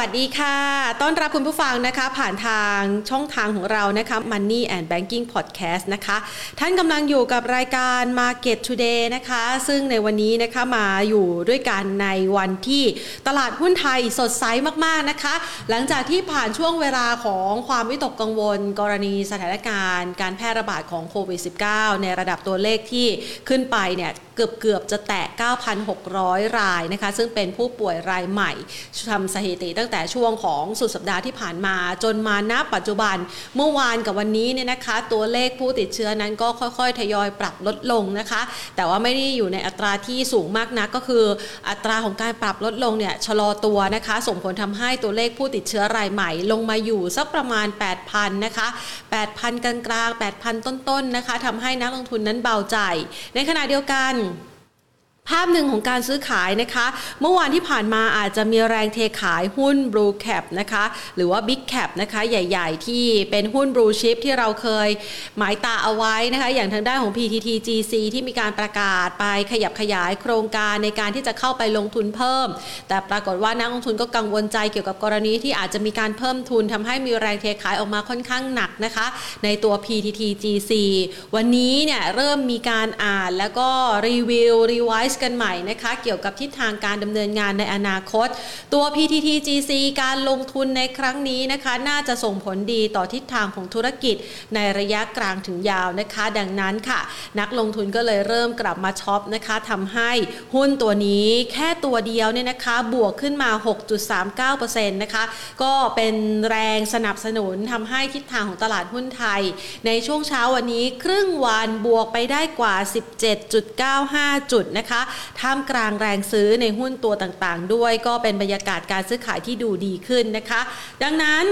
วัสดีค่ะ ต้อนรับคุณผู้ฟังนะคะ ผ่านทางช่องทางของเรานะคะ Money and Banking Podcast นะคะ ท่านกำลังอยู่กับรายการ Market Today นะคะ ซึ่งในวันนี้นะคะมาอยู่ด้วยกันในวันที่ตลาดหุ้นไทยสดใสมากๆนะคะ หลังจากที่ผ่านช่วงเวลาของความวิตกกังวล กรณีสถานการณ์ การแพร่ระบาดของโควิด -19 ในระดับตัวเลขที่ขึ้นไปเนี่ย กือบเกือบจะแตะ 9,600 รายนะคะ ซึ่งเป็นผู้ป่วยรายใหม่ทำสถิติตั้งแต่ช่วงของสุดสัปดาห์ที่ผ่านมา จนมาณปัจจุบันเมื่อวานกับวันนี้เนี่ยนะคะ ตัวเลขผู้ติดเชื้อนั้นก็ค่อยๆ ทยอยปรับลดลงนะคะ แต่ว่าไม่ได้อยู่ในอัตราที่สูงมากนักก็คือ อัตราของการปรับลดลงเนี่ยชะลอตัวนะคะ ส่งผลทำให้ตัวเลขผู้ติดเชื้อรายใหม่ลงมาอยู่สักประมาณ 8,000นะคะ8,000กลางๆ8,000 ต้นๆนะคะทำให้นักลงทุนนั้นเบาใจ ในขณะเดียวกัน ภาพหนึ่งของการซื้อขายนะคะ เมื่อวานที่ผ่านมาอาจจะมีแรงเทขายหุ้น Blue Cap นะคะ หรือว่า Big Cap นะคะ ใหญ่ ๆ ที่เป็นหุ้น Blue Chip ที่เราเคยหมายตาเอาไว้นะคะ อย่างทางด้านของ PTT GC ที่มีการประกาศไปขยับขยายโครงการในการที่จะเข้าไปลงทุนเพิ่ม แต่ปรากฏว่านักลงทุนก็กังวลใจเกี่ยวกับกรณีที่อาจจะมีการเพิ่มทุนทำให้มีแรงเทขายออกมาค่อนข้างหนักนะคะ ในตัว PTTGC วันนี้เนี่ยเริ่มมีการอ่านแล้วก็ review revise กันใหม่นะคะเกี่ยวกับทิศทางการดำเนินงานในอนาคต ตัว PTTGC การลงทุนในครั้งนี้นะคะน่าจะส่งผลดีต่อทิศทางของธุรกิจในระยะกลางถึงยาวนะคะ ดังนั้นค่ะ นักลงทุนก็เลยเริ่มกลับมาช็อปนะคะทำให้หุ้นตัวนี้แค่ตัวเดียวเนี่ยนะคะบวกขึ้นมา 6.39%นะคะก็เป็นแรงสนับสนุนทำให้ทิศทางของตลาดหุ้นไทย ในช่วงเช้าวันนี้ครึ่งวันบวกไปได้กว่า 17.95 จุดนะคะท่ามกลางแรงซื้อในหุ้นตัวต่างๆ ด้วยก็เป็นบรรยากาศการซื้อขายที่ดูดีขึ้นนะคะ ดังนั้น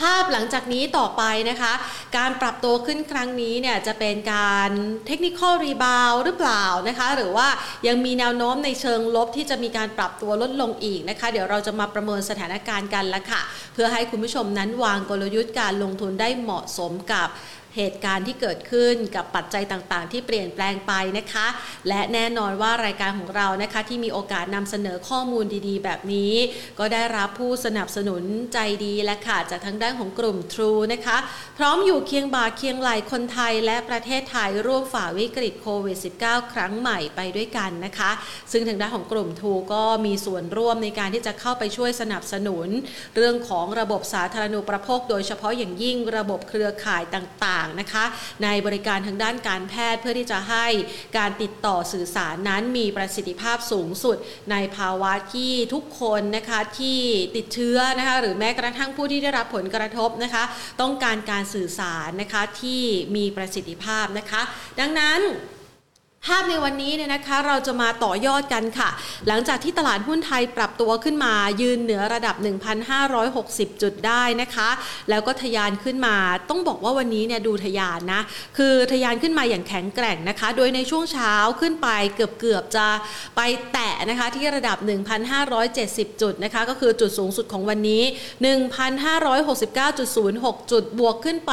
ภาพหลังจากนี้ต่อไปนะคะ การปรับตัวขึ้นครั้งนี้เนี่ยจะเป็นการเทคนิคอลรีบาวหรือเปล่านะคะ หรือว่ายังมีแนวโน้มในเชิงลบที่จะมีการปรับตัวลดลงอีกนะคะ เดี๋ยวเราจะมาประเมินสถานการณ์กันละค่ะ เพื่อให้คุณผู้ชมนั้นวางกลยุทธ์การลงทุนได้เหมาะสมกับ เหตุการณ์ที่เกิดขึ้นกับปัจจัยต่างๆ ที่เปลี่ยนแปลงไปนะคะ และแน่นอนว่ารายการของเรานะคะที่มีโอกาสนำเสนอข้อมูลดีๆ แบบนี้ ก็ได้รับผู้สนับสนุนใจดีและค่ะจากทางด้านของกลุ่ม True นะคะ พร้อมอยู่เคียงบ่าเคียงไหลคนไทยและประเทศไทยร่วมฝ่าวิกฤตโควิด -19 ครั้งใหม่ไปด้วยกันนะคะ ซึ่งทางด้านของกลุ่ม True ก็มีส่วนร่วมในการที่จะเข้าไปช่วยสนับสนุน เรื่องของระบบสาธารณูปโภค โดยเฉพาะอย่างยิ่งระบบเครือข่ายต่างางๆนะคะ ในบริการทางด้านการแพทย์เพื่อที่จะให้การติดต่อสื่อสารนั้นมีประสิทธิภาพสูงสุด ในภาวะที่ทุกคนนะคะที่ติดเชื้อนะคะหรือแม้กระทั่งผู้ที่ได้รับผลกระทบนะคะ ต้องการการสื่อสารนะคะที่มีประสิทธิภาพนะคะ ดังนั้น ภาพในวันนี้เนี่ยนะคะเราจะมาต่อยอดกันค่ะ หลังจากที่ตลาดหุ้นไทยปรับตัวขึ้นมายืนเหนือระดับ 1,560 จุดได้นะคะ แล้วก็ทยานขึ้นมาต้องบอกว่าวันนี้เนี่ยดูทยานนะ คือทยานขึ้นมาอย่างแข็งแกร่งนะคะ โดยในช่วงเช้าขึ้นไปเกือบเกือบจะไปแตะนะคะที่ระดับ 1,570 จุดนะคะ ก็คือจุดสูงสุดของวันนี้ 1,569.06 จุดบวกขึ้นไป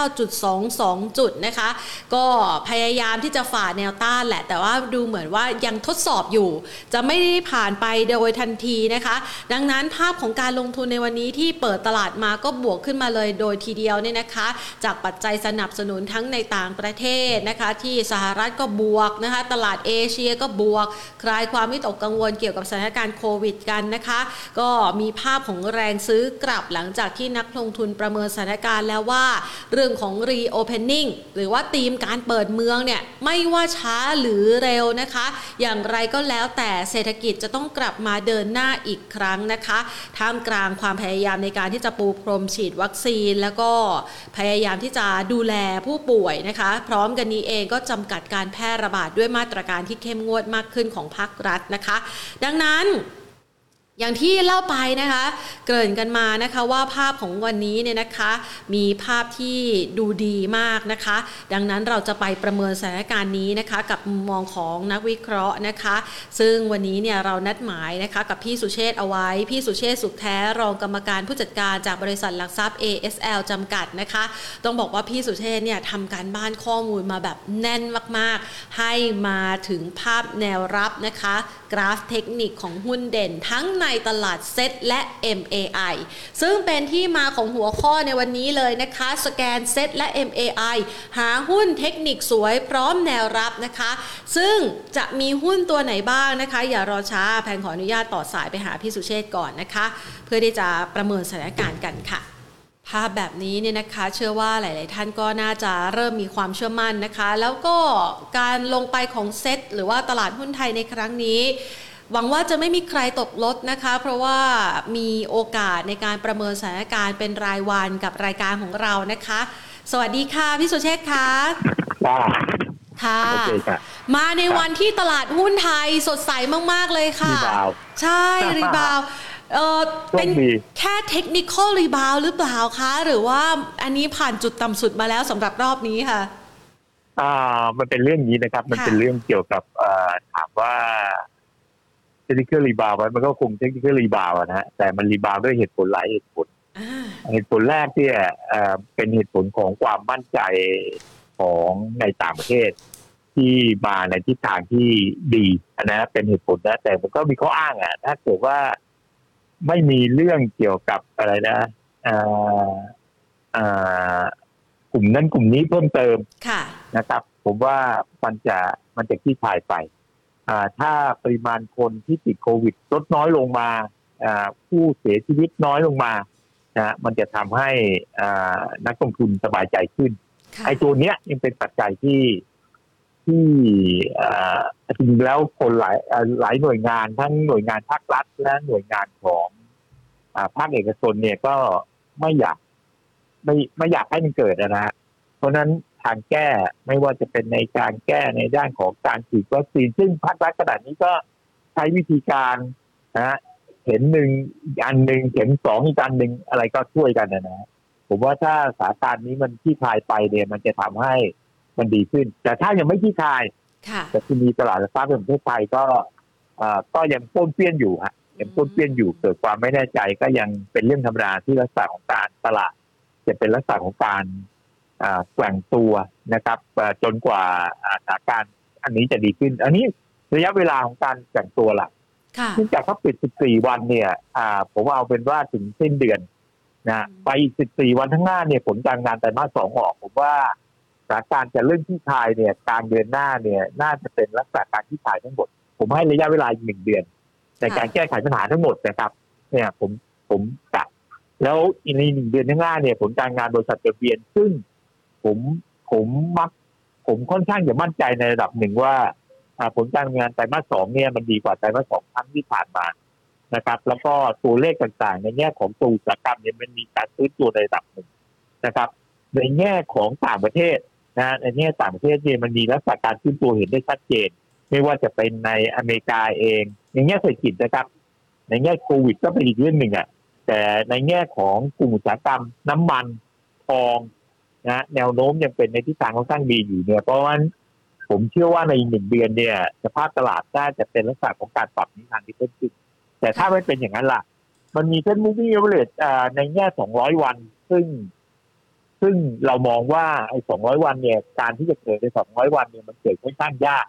19.22 จุดนะคะ ก็พยายามที่จะฝ่าแนวต้านแหละ แต่ว่าดูเหมือนว่ายังทดสอบอยู่ จะไม่ได้ผ่านไปโดยทันทีนะคะ ดังนั้นภาพของการลงทุนในวันนี้ที่เปิดตลาดมาก็บวกขึ้นมาเลยโดยทีเดียวเนี่ยนะคะ จากปัจจัยสนับสนุนทั้งในต่างประเทศนะคะ ที่สหรัฐก็บวกนะคะ ตลาดเอเชียก็บวก คลายความวิตกกังวลเกี่ยวกับสถานการณ์โควิดกันนะคะ ก็มีภาพของแรงซื้อกลับหลังจากที่นักลงทุนประเมินสถานการณ์แล้วว่า เรื่องของ reopening หรือว่าธีมการเปิดเมืองเนี่ยไม่ว่าช้าหรือเร็วนะคะ อย่างไรก็แล้วแต่เศรษฐกิจจะต้องกลับมาเดินหน้าอีกครั้งนะคะ ท่ามกลางความพยายามในการที่จะปูพรมฉีดวัคซีน แล้วก็พยายามที่จะดูแลผู้ป่วยนะคะ พร้อมกันนี้เองก็จำกัดการแพร่ระบาดด้วยมาตรการที่เข้มงวดมากขึ้นของภาครัฐนะคะ ดังนั้น อย่างที่เล่าไปนะคะ เกริ่นกันมานะคะว่าภาพของวันนี้เนี่ยนะคะ มีภาพที่ดูดีมากนะคะ ดังนั้นเราจะไปประเมินสถานการณ์นี้นะคะ กับมุมมองของนักวิเคราะห์นะคะ ซึ่งวันนี้เนี่ยเรานัดหมายนะคะกับพี่สุเชษเอาไว้ พี่สุเชษสุขแท้รองกรรมการผู้จัดการจากบริษัทหลักทรัพย์ ASL จำกัดนะคะ ต้องบอกว่าพี่สุเชษเนี่ยทำการบ้านข้อมูลมาแบบแน่นมากๆ ให้มาถึงภาพแนวรับนะคะ กราฟเทคนิคของหุ้นเด่นทั้งในตลาดเซ็ตและ MAI ซึ่งเป็นที่มาของหัวข้อในวันนี้เลยนะคะ สแกนเซ็ตและ MAI หาหุ้นเทคนิคสวยพร้อมแนวรับนะคะ ซึ่งจะมีหุ้นตัวไหนบ้างนะคะ อย่ารอช้าแพนขออนุญาตต่อสายไปหาพี่สุเชษก่อนนะคะ เพื่อที่จะประเมินสถานการณ์กันค่ะภาพแบบนี้เนี่ยนะคะเชื่อว่าหลาย ๆ ท่านก็น่าจะเริ่มมีความเชื่อมั่นนะคะ แล้วก็การลงไปของเซตหรือว่าตลาดหุ้นไทยในครั้งนี้ หวังว่าจะไม่มีใครตกรถนะคะ เพราะว่ามีโอกาสในการประเมินสถานการณ์เป็นรายวันกับรายการของเรานะคะ สวัสดีค่ะ พี่สุเชษฐ์ค่ะว่าค่ะโอเคค่ะมาในวันที่ตลาดหุ้นไทยสดใสมาก ๆ เลยค่ะ rebound ใช่ rebound เออโชคดีเป็นแค่ technical rebound หรือเปล่าคะ หรือว่าอันนี้ผ่านจุดต่ำสุดมาแล้วสำหรับรอบนี้ค่ะอ่ามันเป็นเรื่องนี้นะครับ มันเป็นเรื่องเกี่ยวกับเอ่อถามว่า technic rebound ไหมมันก็คง technic rebound นะฮะแต่มัน rebound ด้วยเหตุผลหลายเหตุผลอ่าเหตุผลแรกที่เอ่อเป็นเหตุผลของความมั่นใจของในต่างประเทศ ที่มาในทิศทางที่ดีอันนะเป็นเหตุผลนะแต่มันก็มีข้ออ้างอะถ้าเกิดว่าไม่มีเรื่องเกี่ยวกับอะไรนะเอ่อเอ่อกลุ่มนั้นกลุ่มนี้เพิ่มเติมค่ะนะครับ ผมว่ามันจะมันจะขี้คายไปอ่า ถ้าปริมาณคนที่ติดโควิดลดน้อยลงมาอ่าผู้เสียชีวิตน้อยลงมานะฮะมันจะทำให้อ่านักลงทุนสบายใจขึ้นค่ะไอ้ตัวเนี้ยยังเป็นปัจจัยที่ที่อ่าจริงๆแล้วคนหลายอ่าหลายหน่วยงานทั้งหน่วยงานภาครัฐและหน่วยงานของอ่าภาคเอกชนเนี่ยก็ไม่อยาก ไม่ไม่อยากให้มันเกิดนะฮะเพราะฉะนั้น ทางแก้ ไม่ว่าจะเป็นในการแก้ในด้านของการฉีดวัคซีนซึ่งภาครัฐขนาดนี้ก็ใช้วิธีการนะฮะเข็มหนึ่งอีกอันหนึ่งเข็มสองอีกอันหนึ่งอะไรก็ช่วยกันนะนะผมว่าถ้าสถานการณ์นี้มันที่คลายไปเนี่ย มันจะทำให้มันดีขึ้น แต่ถ้ายังไม่ที่คลายค่ะแต่ที่มีตลาดหลักทรัพย์แห่งประเทศไทยก็อ่าก็ยังป้วนเปี้ยนอยู่ฮะยังป้วนเปี้ยนอยู่เกิดความไม่แน่ใจก็ยังเป็นเรื่องธรรมดาที่ลักษณะของการตลาด จะเป็นลักษณะของการอ่า แกว่งตัวนะครับอ่าจนกว่าอ่าสถานการณ์อันนี้จะดีขึ้น อันนี้ระยะเวลาของการแกว่งตัวล่ะค่ะเนื่องจากเขาปิด 14 วันเนี่ยอ่าผมเอาเป็นว่าถึงสิ้นเดือนนะอืมไปอีก 14 วันข้างหน้าเนี่ยผลการงานไตรมาสสองออก ผมว่าสถานการณ์จะเริ่มที่คลายเนี่ยกลางเดือนหน้าเนี่ยน่าจะเป็นลักษณะการที่คลายทั้งหมด ผมให้ระยะเวลาอีกหนึ่งเดือนในการแก้ไขปัญหาทั้งหมดนะครับ เนี่ยผมผมกะแล้วอีกในหนึ่งเดือนข้างหน้าเนี่ยผลการงานบริษัทจดทะเบียนซึ่ง ผมผมมัก ผมค่อนข้างจะมั่นใจในระดับหนึ่งว่าผลการงานไตรมาสสองเนี่ยมันดีกว่าไตรมาสสองครั้งที่ผ่านมานะครับ แล้วก็ตัวเลขต่างๆ ในแง่ของตัวอุตสาหกรรมเนี่ยมันมีการฟื้นตัวในระดับหนึ่งนะครับ ในแง่ของต่างประเทศนะในแง่ต่างประเทศเนี่ยมันมีลักษณะการฟื้นตัวเห็นได้ชัดเจน ไม่ว่าจะเป็นในอเมริกาเอง ในแง่เศรษฐกิจนะครับ ในแง่โควิดก็เป็นอีกเรื่องหนึ่งอะแต่ในแง่ของกลุ่มอุตสาหกรรมน้ำมันทอง นะแนวโน้มยังเป็นในทิศทางค่อนข้างดีอยู่เนี่ย เพราะว่าผมเชื่อว่าในหนึ่งเดือนเนี่ยสภาพตลาดน่าจะเป็นลักษณะของการปรับนิทานที่เพิ่มขึ้นแต่ถ้าไม่เป็นอย่างนั้นล่ะ มันมีเส้นมูฟวี่เอเวอเรจในแง่200วัน ซึ่ง ซึ่งเรามองว่าไอ้200วันเนี่ย การที่จะเกิดใน200วันเนี่ยมันเกิดค่อนข้างยาก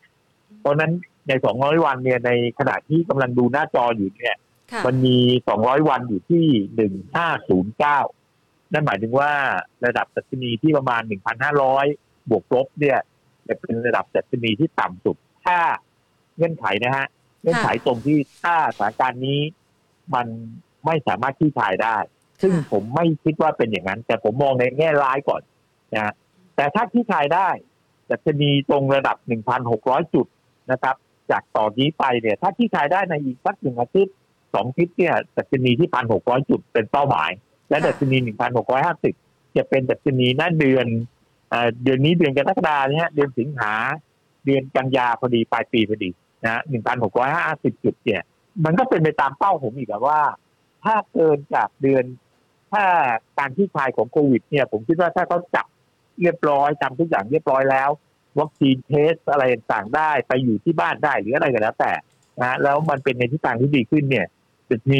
เพราะฉะนั้นใน200วันเนี่ยในขณะที่กำลังดูหน้าจออยู่เนี่ยค่ะมันมี200วันอยู่ที่1509นั่น นั่นหมายถึงว่าระดับดัชนีที่ประมาณ 1,500 บวกลบเนี่ยจะเป็นระดับดัชนีที่ต่ำสุด ถ้าเงื่อนไขนะฮะ เงื่อนไขตรงที่ถ้าสถานการณ์นี้มันไม่สามารถที่คลายได้ ซึ่งผมไม่คิดว่าเป็นอย่างนั้น แต่ผมมองในแง่ร้ายก่อนนะฮะแต่ถ้าที่คลายได้ดัชนีตรงระดับ 1,600 จุดนะครับ จากต่อนนี้ไปเนี่ย ถ้าที่คลายได้ในอีกสักหนึ่งอาทิตย์สองอาทิตย์เนี่ยดัชนีที่ 1,600 จุดเป็นเป้าหมาย และดัชนี 1,650 จะเป็นดัชนีหน้าเดือนเอ่อเดือนนี้เดือนกรกฎาเนี่ยเดือนสิงหา เดือนกันยาพอดีปลายปีพอดีนะ1,650 จุดเนี่ย มันก็เป็นไปตามเป้าผมอีกอะว่า ถ้าเกินจากเดือน ถ้าการที่คลายของโควิด เนี่ย ผมคิดว่าถ้าเขาจับเรียบร้อยทำทุกอย่างเรียบร้อยแล้ววัคซีน test อะไรต่างๆได้ ไปอยู่ที่บ้านได้หรืออะไรก็แล้วแต่นะแล้วมันเป็นในทิศทางที่ดีขึ้นเนี่ย จะมี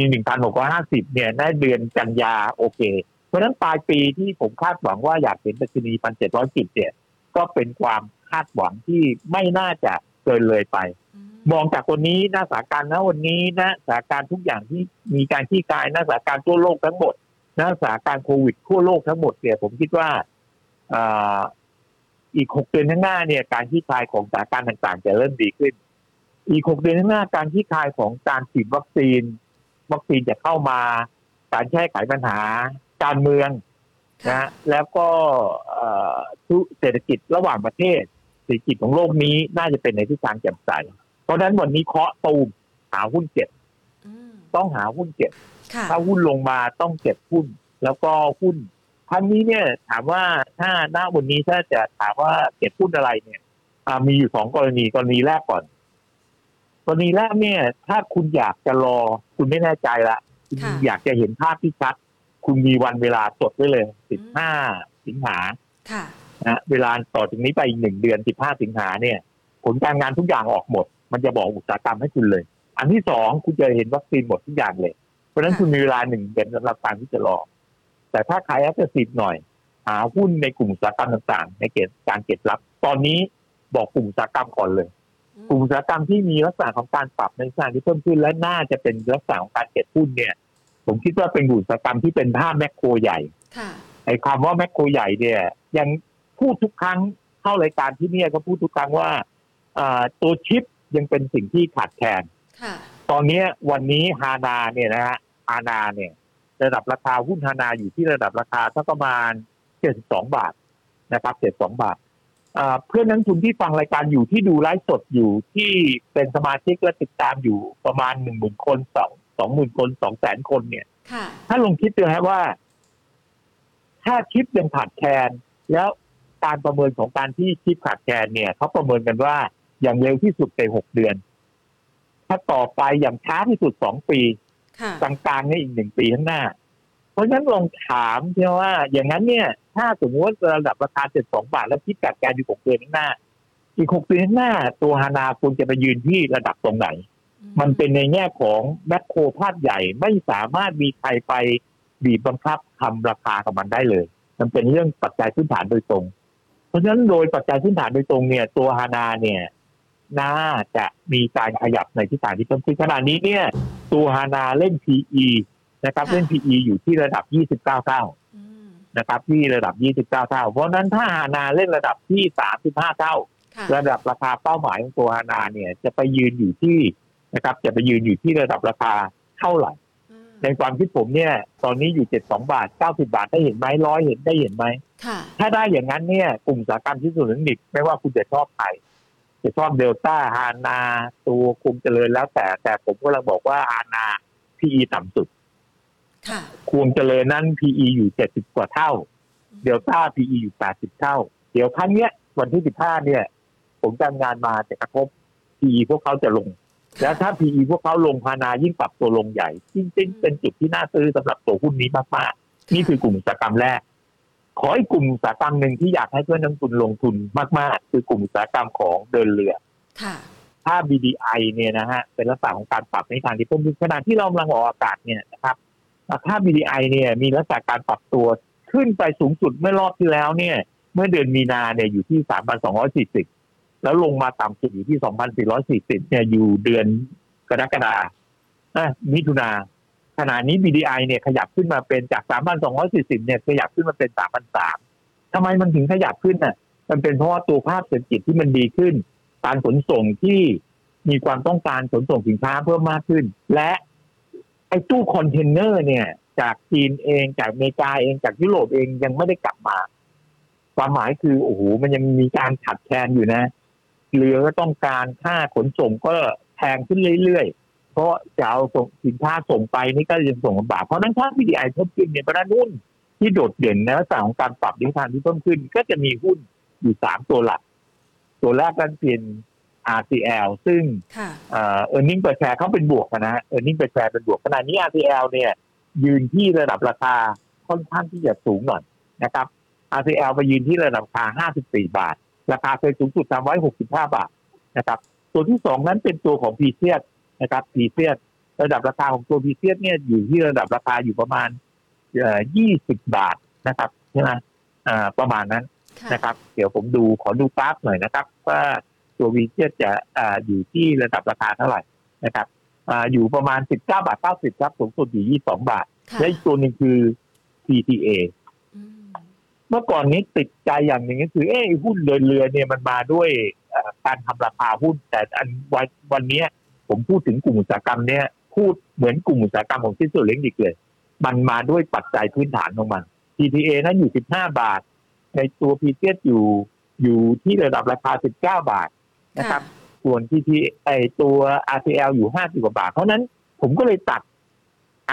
1,650เนี่ยในเดือนกันยาโอเค เพราะฉะนั้นปลายปีที่ผมคาดหวังว่าอยากเห็นดัชนี1,700จุดเนี่ยก็เป็นความคาดหวังที่ไม่น่าจะเกินเลยไปอืมมองจากวันนี้หน้าสถานการณ์นะวันนี้นะสถานการณ์ทุกอย่างที่มีการที่กายหน้าสถานการณ์ทั่วโลกทั้งหมดหน้าสถานการณ์โควิดทั่วโลกทั้งหมดเนี่ยผมคิดว่าอ่าอีกหกเดือนข้างหน้าเนี่ยการที่คลายของสถานการณ์ต่างๆ จะเริ่มดีขึ้น อีกหกเดือนข้างหน้าการที่คลายของการฉีดวัคซีน วัคซีนจะเข้ามา การแก้ไขปัญหาการเมืองค่ะนะแล้วก็เอ่อธุเศรษฐกิจระหว่างประเทศเศรษฐกิจของโลกนี้น่าจะเป็นในทิศทางแจ่มใส เพราะฉะนั้นวันนี้เคาะตูมหาหุ้นเก็บอืมต้องหาหุ้นเก็บค่ะถ้าหุ้นลงมาต้องเก็บหุ้น แล้วก็หุ้นครั้งนี้เนี่ยถามว่าถ้าณวันนี้ถ้าจะถามว่าเก็บหุ้นอะไรเนี่ยอ่ามีอยู่สองกรณีกรณีแรกก่อนก รณีแรกเนี่ย ถ้าคุณอยากจะรอ คุณไม่แน่ใจละคุณค่ะอยากจะเห็นภาพที่ชัด คุณมีวันเวลาจดไว้เลยสิบห้าสิงหาค่ะนะเวลาต่อจากนี้ไปอีกหนึ่งเดือนสิบห้าสิงหาเนี่ย ผลการงานทุกอย่างออกหมด มันจะบอกอุตสาหกรรมให้คุณเลย อันที่สองคุณจะเห็นวัคซีนหมดทุกอย่างเลย เพราะฉะนั้นค่ะคุณมีเวลาหนึ่งเดือนสำหรับการที่จะรอ แต่ถ้าขายแอสเซสหน่อย หาหุ้นในกลุ่มอุตสาหกรรมต่างๆ ในเกณฑ์การเก็บรับ ตอนนี้บอกกลุ่มอุตสาหกรรมก่อนเลยอืม กลุ่มอุตสาหกรรมที่มีลักษณะของการปรับในลักษณะที่เพิ่มขึ้นและน่าจะเป็นลักษณะของการเก็บหุ้นเนี่ย ผมคิดว่าเป็นกลุ่มอุตสาหกรรมที่เป็นภาพแมคโครใหญ่ค่ะไอ้คำว่าแมคโครใหญ่เนี่ย ยังพูดทุกครั้งเข้ารายการที่เนี่ยก็พูดทุกครั้งว่าอ่าตัวชิปยังเป็นสิ่งที่ขาดแคลนค่ะตอนเนี้ยวันนี้ฮานาเนี่ยนะฮะฮานาเนี่ย ระดับราคาหุ้นฮานาอยู่ที่ระดับราคาสักประมาณ 72 บาทนะครับ 72 บาทอ่า เพื่อนนักลงทุนที่ฟังรายการอยู่ที่ดูไลฟ์สดอยู่ที่เป็นสมาชิกและติดตามอยู่ประมาณ1 0,000คนสองสองหมื่นคนสองแสนคนเนี่ยค่ะถ้าลองคิดดูฮะว่า ถ้าชิปยังขาดแคลนแล้วการประเมินของการที่ชิปขาดแคลนเนี่ยเขาประเมินกันว่าอย่างเร็วที่สุดในหกเดือน ถ้าต่อไปอย่างช้าที่สุดสองปีค่ะกลางๆในอีกหนึ่งปีข้างหน้า เพราะฉะนั้นลองถามใช่ว่า อย่างนั้นเนี่ย ถ้าสมมติว่าระดับราคาเจ็ดสองบาท แล้วคิดขาดแคลนอยู่หกเดือนข้างหน้า อีกหกเดือนข้างหน้า ตัวฮานาควรจะไปยืนที่ระดับตรงไหน มันเป็นในแง่ของแมคโครภาพใหญ่ไม่สามารถมีใครไปบีบบังคับทำราคากับมันได้เลย มันเป็นเรื่องปัจจัยพื้นฐานโดยตรง เพราะฉะนั้นโดยปัจจัยพื้นฐานโดยตรงเนี่ย ตัวฮานาเนี่ยน่าจะมีการขยับในทิศทางที่เพิ่มขึ้นขณะนี้เนี่ย ตัวฮานาเล่น PE นะครับเล่น PE อยู่ที่ระดับ 29 เท่าอืมนะครับที่ระดับ 29 เท่า เพราะฉะนั้นถ้าฮานาเล่นระดับที่ 35 เท่าค่ะระดับราคาเป้าหมายของตัวฮานาเนี่ย จะไปยืนอยู่ที่นะครับ จะไปยืนอยู่ที่ระดับราคาเท่าไหร่อืมในความคิดผมเนี่ย ตอนนี้อยู่ 72 บาท 90 บาทได้เห็นไหมร้อยเห็นได้เห็นไหมค่ะถ้าได้อย่างนั้นเนี่ยกลุ่มอุตสาหกรรมที่สุดหนึ่งดิบไม่ว่าคุณจะชอบใครจะชอบเดลต้าฮานาตัวคุมเจริญแล้วแต่แต่ผมก็ลังบอกว่าฮานา PE ต่ำสุด ค่ะควงเจริญนั้น PE อยู่70กว่าเท่า เดลต้า PE อยู่80เท่า เดี๋ยวครั้งเนี้ยวันที่15เนี่ย ผมการงานมาจะกระทบ PE พวกเขาจะลง แล้วถ้า PE พวกเขาลงพานายิ่งปรับตัวลงใหญ่จริงๆเป็นจุดที่น่าซื้อสำหรับตัวหุ้นนี้มากๆ นี่คือกลุ่มอุตสาหกรรมแรก ขออีกกลุ่มอุตสาหกรรมหนึ่งที่อยากให้เพื่อนนักลงทุนลงทุนมากๆ คือกลุ่มอุตสาหกรรมของเดินเรือค่ะถ้า BDI เนี่ยนะฮะเป็นลักษณะของการปรับในทางที่เพิ่มขึ้นขณะที่เรากำลังออกอากาศเนี่ยนะครับ อะถ้า BDI เนี่ยมีลักษณะการปรับตัวขึ้นไปสูงสุดเมื่อรอบที่แล้วเนี่ย เมื่อเดือนมีนาเนี่ยอยู่ที่ 3,240 แล้วลงมาต่ำสุดอยู่ที่ 2,440 เนี่ยอยู่เดือนกรกฎาอ่มิถุนาขณะนี้ BDI เนี่ยขยับขึ้นมาเป็นจาก 3,240 เนี่ยขยับขึ้นมาเป็น 3,300ทำไมมันถึงขยับขึ้นน่ะ มันเป็นเพราะว่าตัวภาพเศรษฐกิจที่มันดีขึ้น การขนส่งที่มีความต้องการขนส่งสินค้าเพิ่มมากขึ้น และ ไอ้ตู้คอนเทนเนอร์เนี่ย จากจีนเองจากอเมริกาเองจากยุโรปเองยังไม่ได้กลับมา ความหมายคือโอ้โหมันยังมีการขัดแคลนอยู่นะเรือก็ต้องการค่าขนส่งก็แพงขึ้นเรื่อยๆ เพราะจะเอาส่งสินค้าส่งไปนี่ก็ยังส่งลำบาก เพราะนั้นถ้า PDI เพิ่มขึ้นเนี่ยประหุ้นที่โดดเด่นในลักษณะของการปรับทิศทางที่เพิ่มขึ้น ก็จะมีหุ้นอยู่สามตัวหลัก ตัวแรกก็เป็น RCL ซึ่งค่ะเอ่อ e a r n i n g per share เขาเป็นบวกนะฮะ e a r n i n g per share เป็นบวกขณะนี้ RCL เนี่ยยืนที่ระดับราคาค่อนข้างที่จะสูงหน่อยนะครับ RCL ไปยืนที่ระดับราคา 54 บาท ราคาเคยสูงสุด 365 บาทนะครับ ตัวที่สองนั้นเป็นตัวของพีเซียนะครับพีเซียระดับราคาของตัวพีเซียเนี่ยอยู่ที่ระดับราคาอยู่ประมาณเอ่อ20 บาทนะครับใช่ไหมอ่าประมาณนั้นค่ะนะครับ เดี๋ยวผมดูขอดูกราฟหน่อยนะครับว่า ตัววีเจจะอ่าอยู่ที่ระดับราคาเท่าไหร่นะครับอ่าอยู่ประมาณ 19 บาท 90 ครับสูงสุดอยู่ 22 บาทค่ะและอีกตัวหนึ่งคือ PTA อืมเมื่อก่อนนี้ติดใจอย่างหนึ่งก็คือ เอ้หุ้นเรือเรือเนี่ยมันมาด้วยเอ่อการทำราคาหุ้น แต่อันวันวันเนี้ยผมพูดถึงกลุ่มอุตสาหกรรมเนี่ยพูดเหมือนกลุ่มอุตสาหกรรมของชิ้นส่วนเล็กอีกเลยมันมาด้วยปัจจัยพื้นฐานของมัน PTA นั้นอยู่ 15 บาท ในตัว p t อยู่อยู่ที่ระดับราคา 19 บาท นะครับส่วน PT ไอตัว RCL อยู่50กว่าบาท เพราะฉะนั้นผมก็เลยตัด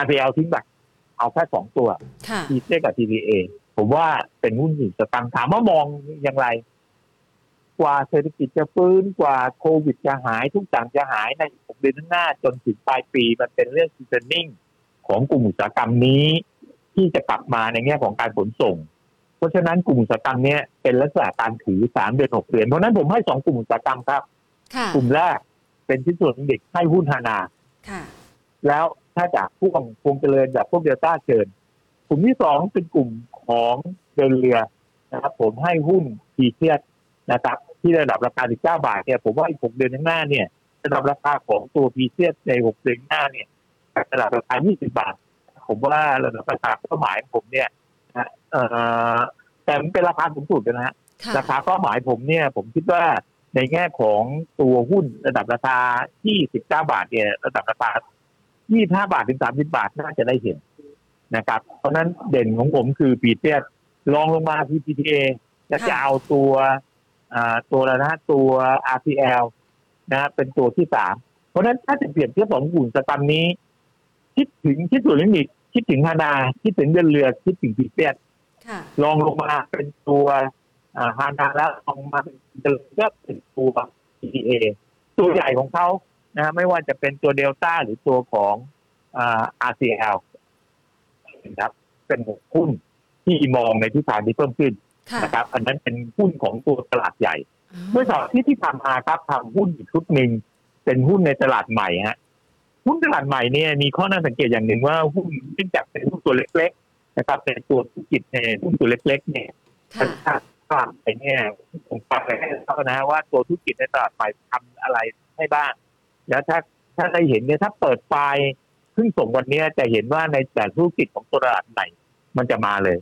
RCL ทิ้งไปเอาแค่สองตัวค่ะทีเกับ TPA ผมว่าเป็นหุ้นหินสตังค์ถามว่ามองอย่างไร กว่าเศรษฐกิจจะฟื้นกว่าโควิดจะหายทุกอย่างจะหายในหกเดือนข้างหน้าจนถึงปลายปีมันเป็นเรื่องซีซันนิ่งของกลุ่มอุตสาหกรรมนี้ ที่จะกลับมาในแง่ของการขนส่ง เพราะฉะนั้นกลุ่มอุตสาหกรรมเนี้ยเป็นลักษณะการถือสามเดือนหกเดือน เพราะฉะนั้นผมให้สองกลุ่มอุตสาหกรรมครับค่ะกลุ่มแรกเป็นชิ้นส่วนเด็กให้หุ้นฮานาค่ะแล้วถ้าจากพวกพวงเจริญแบบพวกเดลต้าเชิญกลุ่มที่สองเป็นกลุ่มของเดินเรือนะครับ ผมให้หุ้นพีเทียสนะครับ ที่ระดับราคา 19 บาทเนี่ยผมว่าอีก 6 เดือนข้างหน้าเนี่ยระดับราคาของตัวพีเทียสใน 6 เดือนข้างหน้าเนี่ยระดับราคา 20 บาท ผมว่าระดับราคาเป้าหมายของผมเนี่ย นะเอ่อแต่มันเป็นราคาสูงสุดนะฮะค่ะราคาเป้าหมายผมเนี่ย ผมคิดว่าในแง่ของตัวหุ้นระดับราคาที่19บาทเนี่ย ระดับราคา 25 บาทถึง 30 บาทน่าจะได้เห็นนะครับ เพราะฉะนั้นเด่นของผมคือปีเตียสลองลงมาที่ PTA และจะเอาตัวอ่าตัวอะไรนะตัว RPL นะเป็นตัวที่สาม เพราะฉะนั้นถ้าจะเปรียบเทียบสองกลุ่มสตัมนี้ คิดถึงคิดส่วนลิมิต คิดถึงฮานาคิดถึงเดินเรือคิดถึงปีเตียสค่ะลองลงมาเป็นตัวอ่าฮานาแล้วลองมาเป็นเดิมก็เป็นตัว PTA ตัวใหญ่ของเขานะฮะไม่ว่าจะเป็นตัวเดลต้าหรือตัวของอ่า RCL นะครับ เป็นหุ้นที่มองในทิศทางที่เพิ่มขึ้นค่ะนะครับ อันนั้นเป็นหุ้นของตัวตลาดใหญ่ เมื่อสองที่ที่ทำมาครับทำหุ้นอีกชุดหนึ่งเป็นหุ้นในตลาดใหม่ฮะ หุ้นตลาดใหม่เนี่ยมีข้อน่าสังเกตอย่างหนึ่งว่าหุ้นเนื่องจากเป็นหุ้นตัวเล็กๆนะครับเป็นตัวธุรกิจในหุ้นตัวเล็ก ๆ เนี่ยค่ะถ้าตลาดไปเนี่ยผมฟังไปให้เขานะว่าตัวธุรกิจในตลาดใหม่ทำอะไรให้บ้าง แล้วถ้าถ้าได้เห็นเนี่ยถ้าเปิดไฟล์เพิ่งส่งวันเนี้ยจะเห็นว่าในแต่ธุรกิจของตัวตลาดใหม่มันจะมาเลย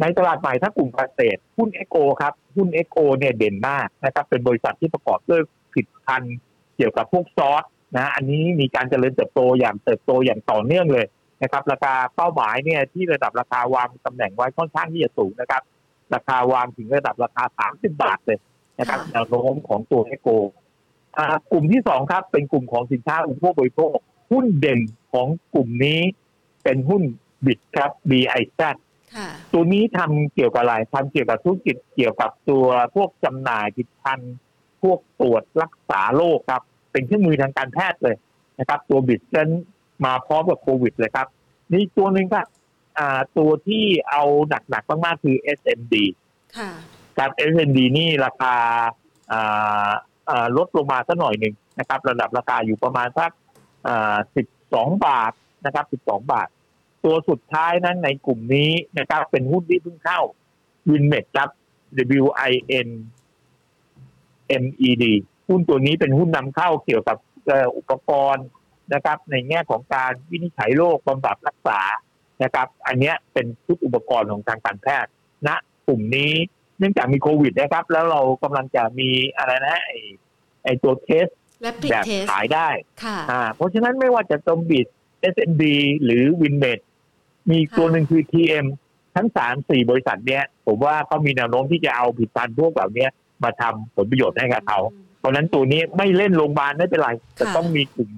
ในตลาดใหม่ถ้ากลุ่มเกษตรหุ้นเอโกครับหุ้นเอโกเนี่ยเด่นมากนะครับเป็นบริษัทที่ประกอบด้วยผลิตภัณฑ์เกี่ยวกับพวกซอส นะอันนี้มีการเจริญเติบโตอย่างเติบโตอย่างต่อเนื่องเลยนะครับ ราคาเป้าหมายเนี่ยที่ระดับราคาวางตำแหน่งไว้ค่อนข้างที่จะสูงนะครับ ราคาวางถึงระดับราคา 30 บาทเลยนะครับแนวโน้มของตัวเอโกอ่ากลุ่มที่สองครับ เป็นกลุ่มของสินค้าอุปโภคบริโภคหุ้นเด่นของกลุ่มนี้ เป็นหุ้นบิดครับ BIZ ค่ะตัวนี้ทำเกี่ยวกับอะไรทำเกี่ยวกับธุรกิจเกี่ยวกับตัวพวกจำหน่ายผลิตภัณฑ์พวกตรวจรักษาโรคครับ เป็นเครื่องมือทางการแพทย์เลยนะครับ ตัวบิดเซนมาพร้อมกับโควิดเลยครับ นี่ตัวหนึ่งก็อ่าตัวที่เอาหนักๆมากๆคือ SMD ค่ะครับ SMD นี่ราคาอ่าอ่าลดลงมาสักหน่อยหนึ่งนะครับ ระดับราคาอยู่ประมาณสักอ่า12บาทนะครับ12บาท ตัวสุดท้ายนั้นในกลุ่มนี้นะครับ เป็นหุ้นที่เพิ่งเข้าวินเมดครับ W I N M E D หุ้นตัวนี้เป็นหุ้นนำเข้าเกี่ยวกับเอ่ออุปกรณ์นะครับ ในแง่ของการวินิจฉัยโรคบำบัดรักษานะครับ อันเนี้ยเป็นชุดอุปกรณ์ของทางการแพทย์ณกลุ่มนี้เนื่องจากมีโควิดนะครับ แล้วเรากำลังจะมีอะไรนะไอไอตัวเทสและปิดแบบเทสขายได้ค่ะอ่าเพราะฉะนั้นไม่ว่าจะตรงบิด SMD หรือ Winmed มีอีกตัวหนึ่งคือ TM ทั้งสามสี่บริษัทเนี้ย ผมว่าเขามีแนวโน้มที่จะเอาผลิตภัณฑ์พวกเหล่านี้มาทำผลประโยชน์ให้กับเขา เพราะฉะนั้นตัวนี้ไม่เล่นโรงพยาบาลไม่เป็นไรแต่ค่ะต้องมีกลุ่ม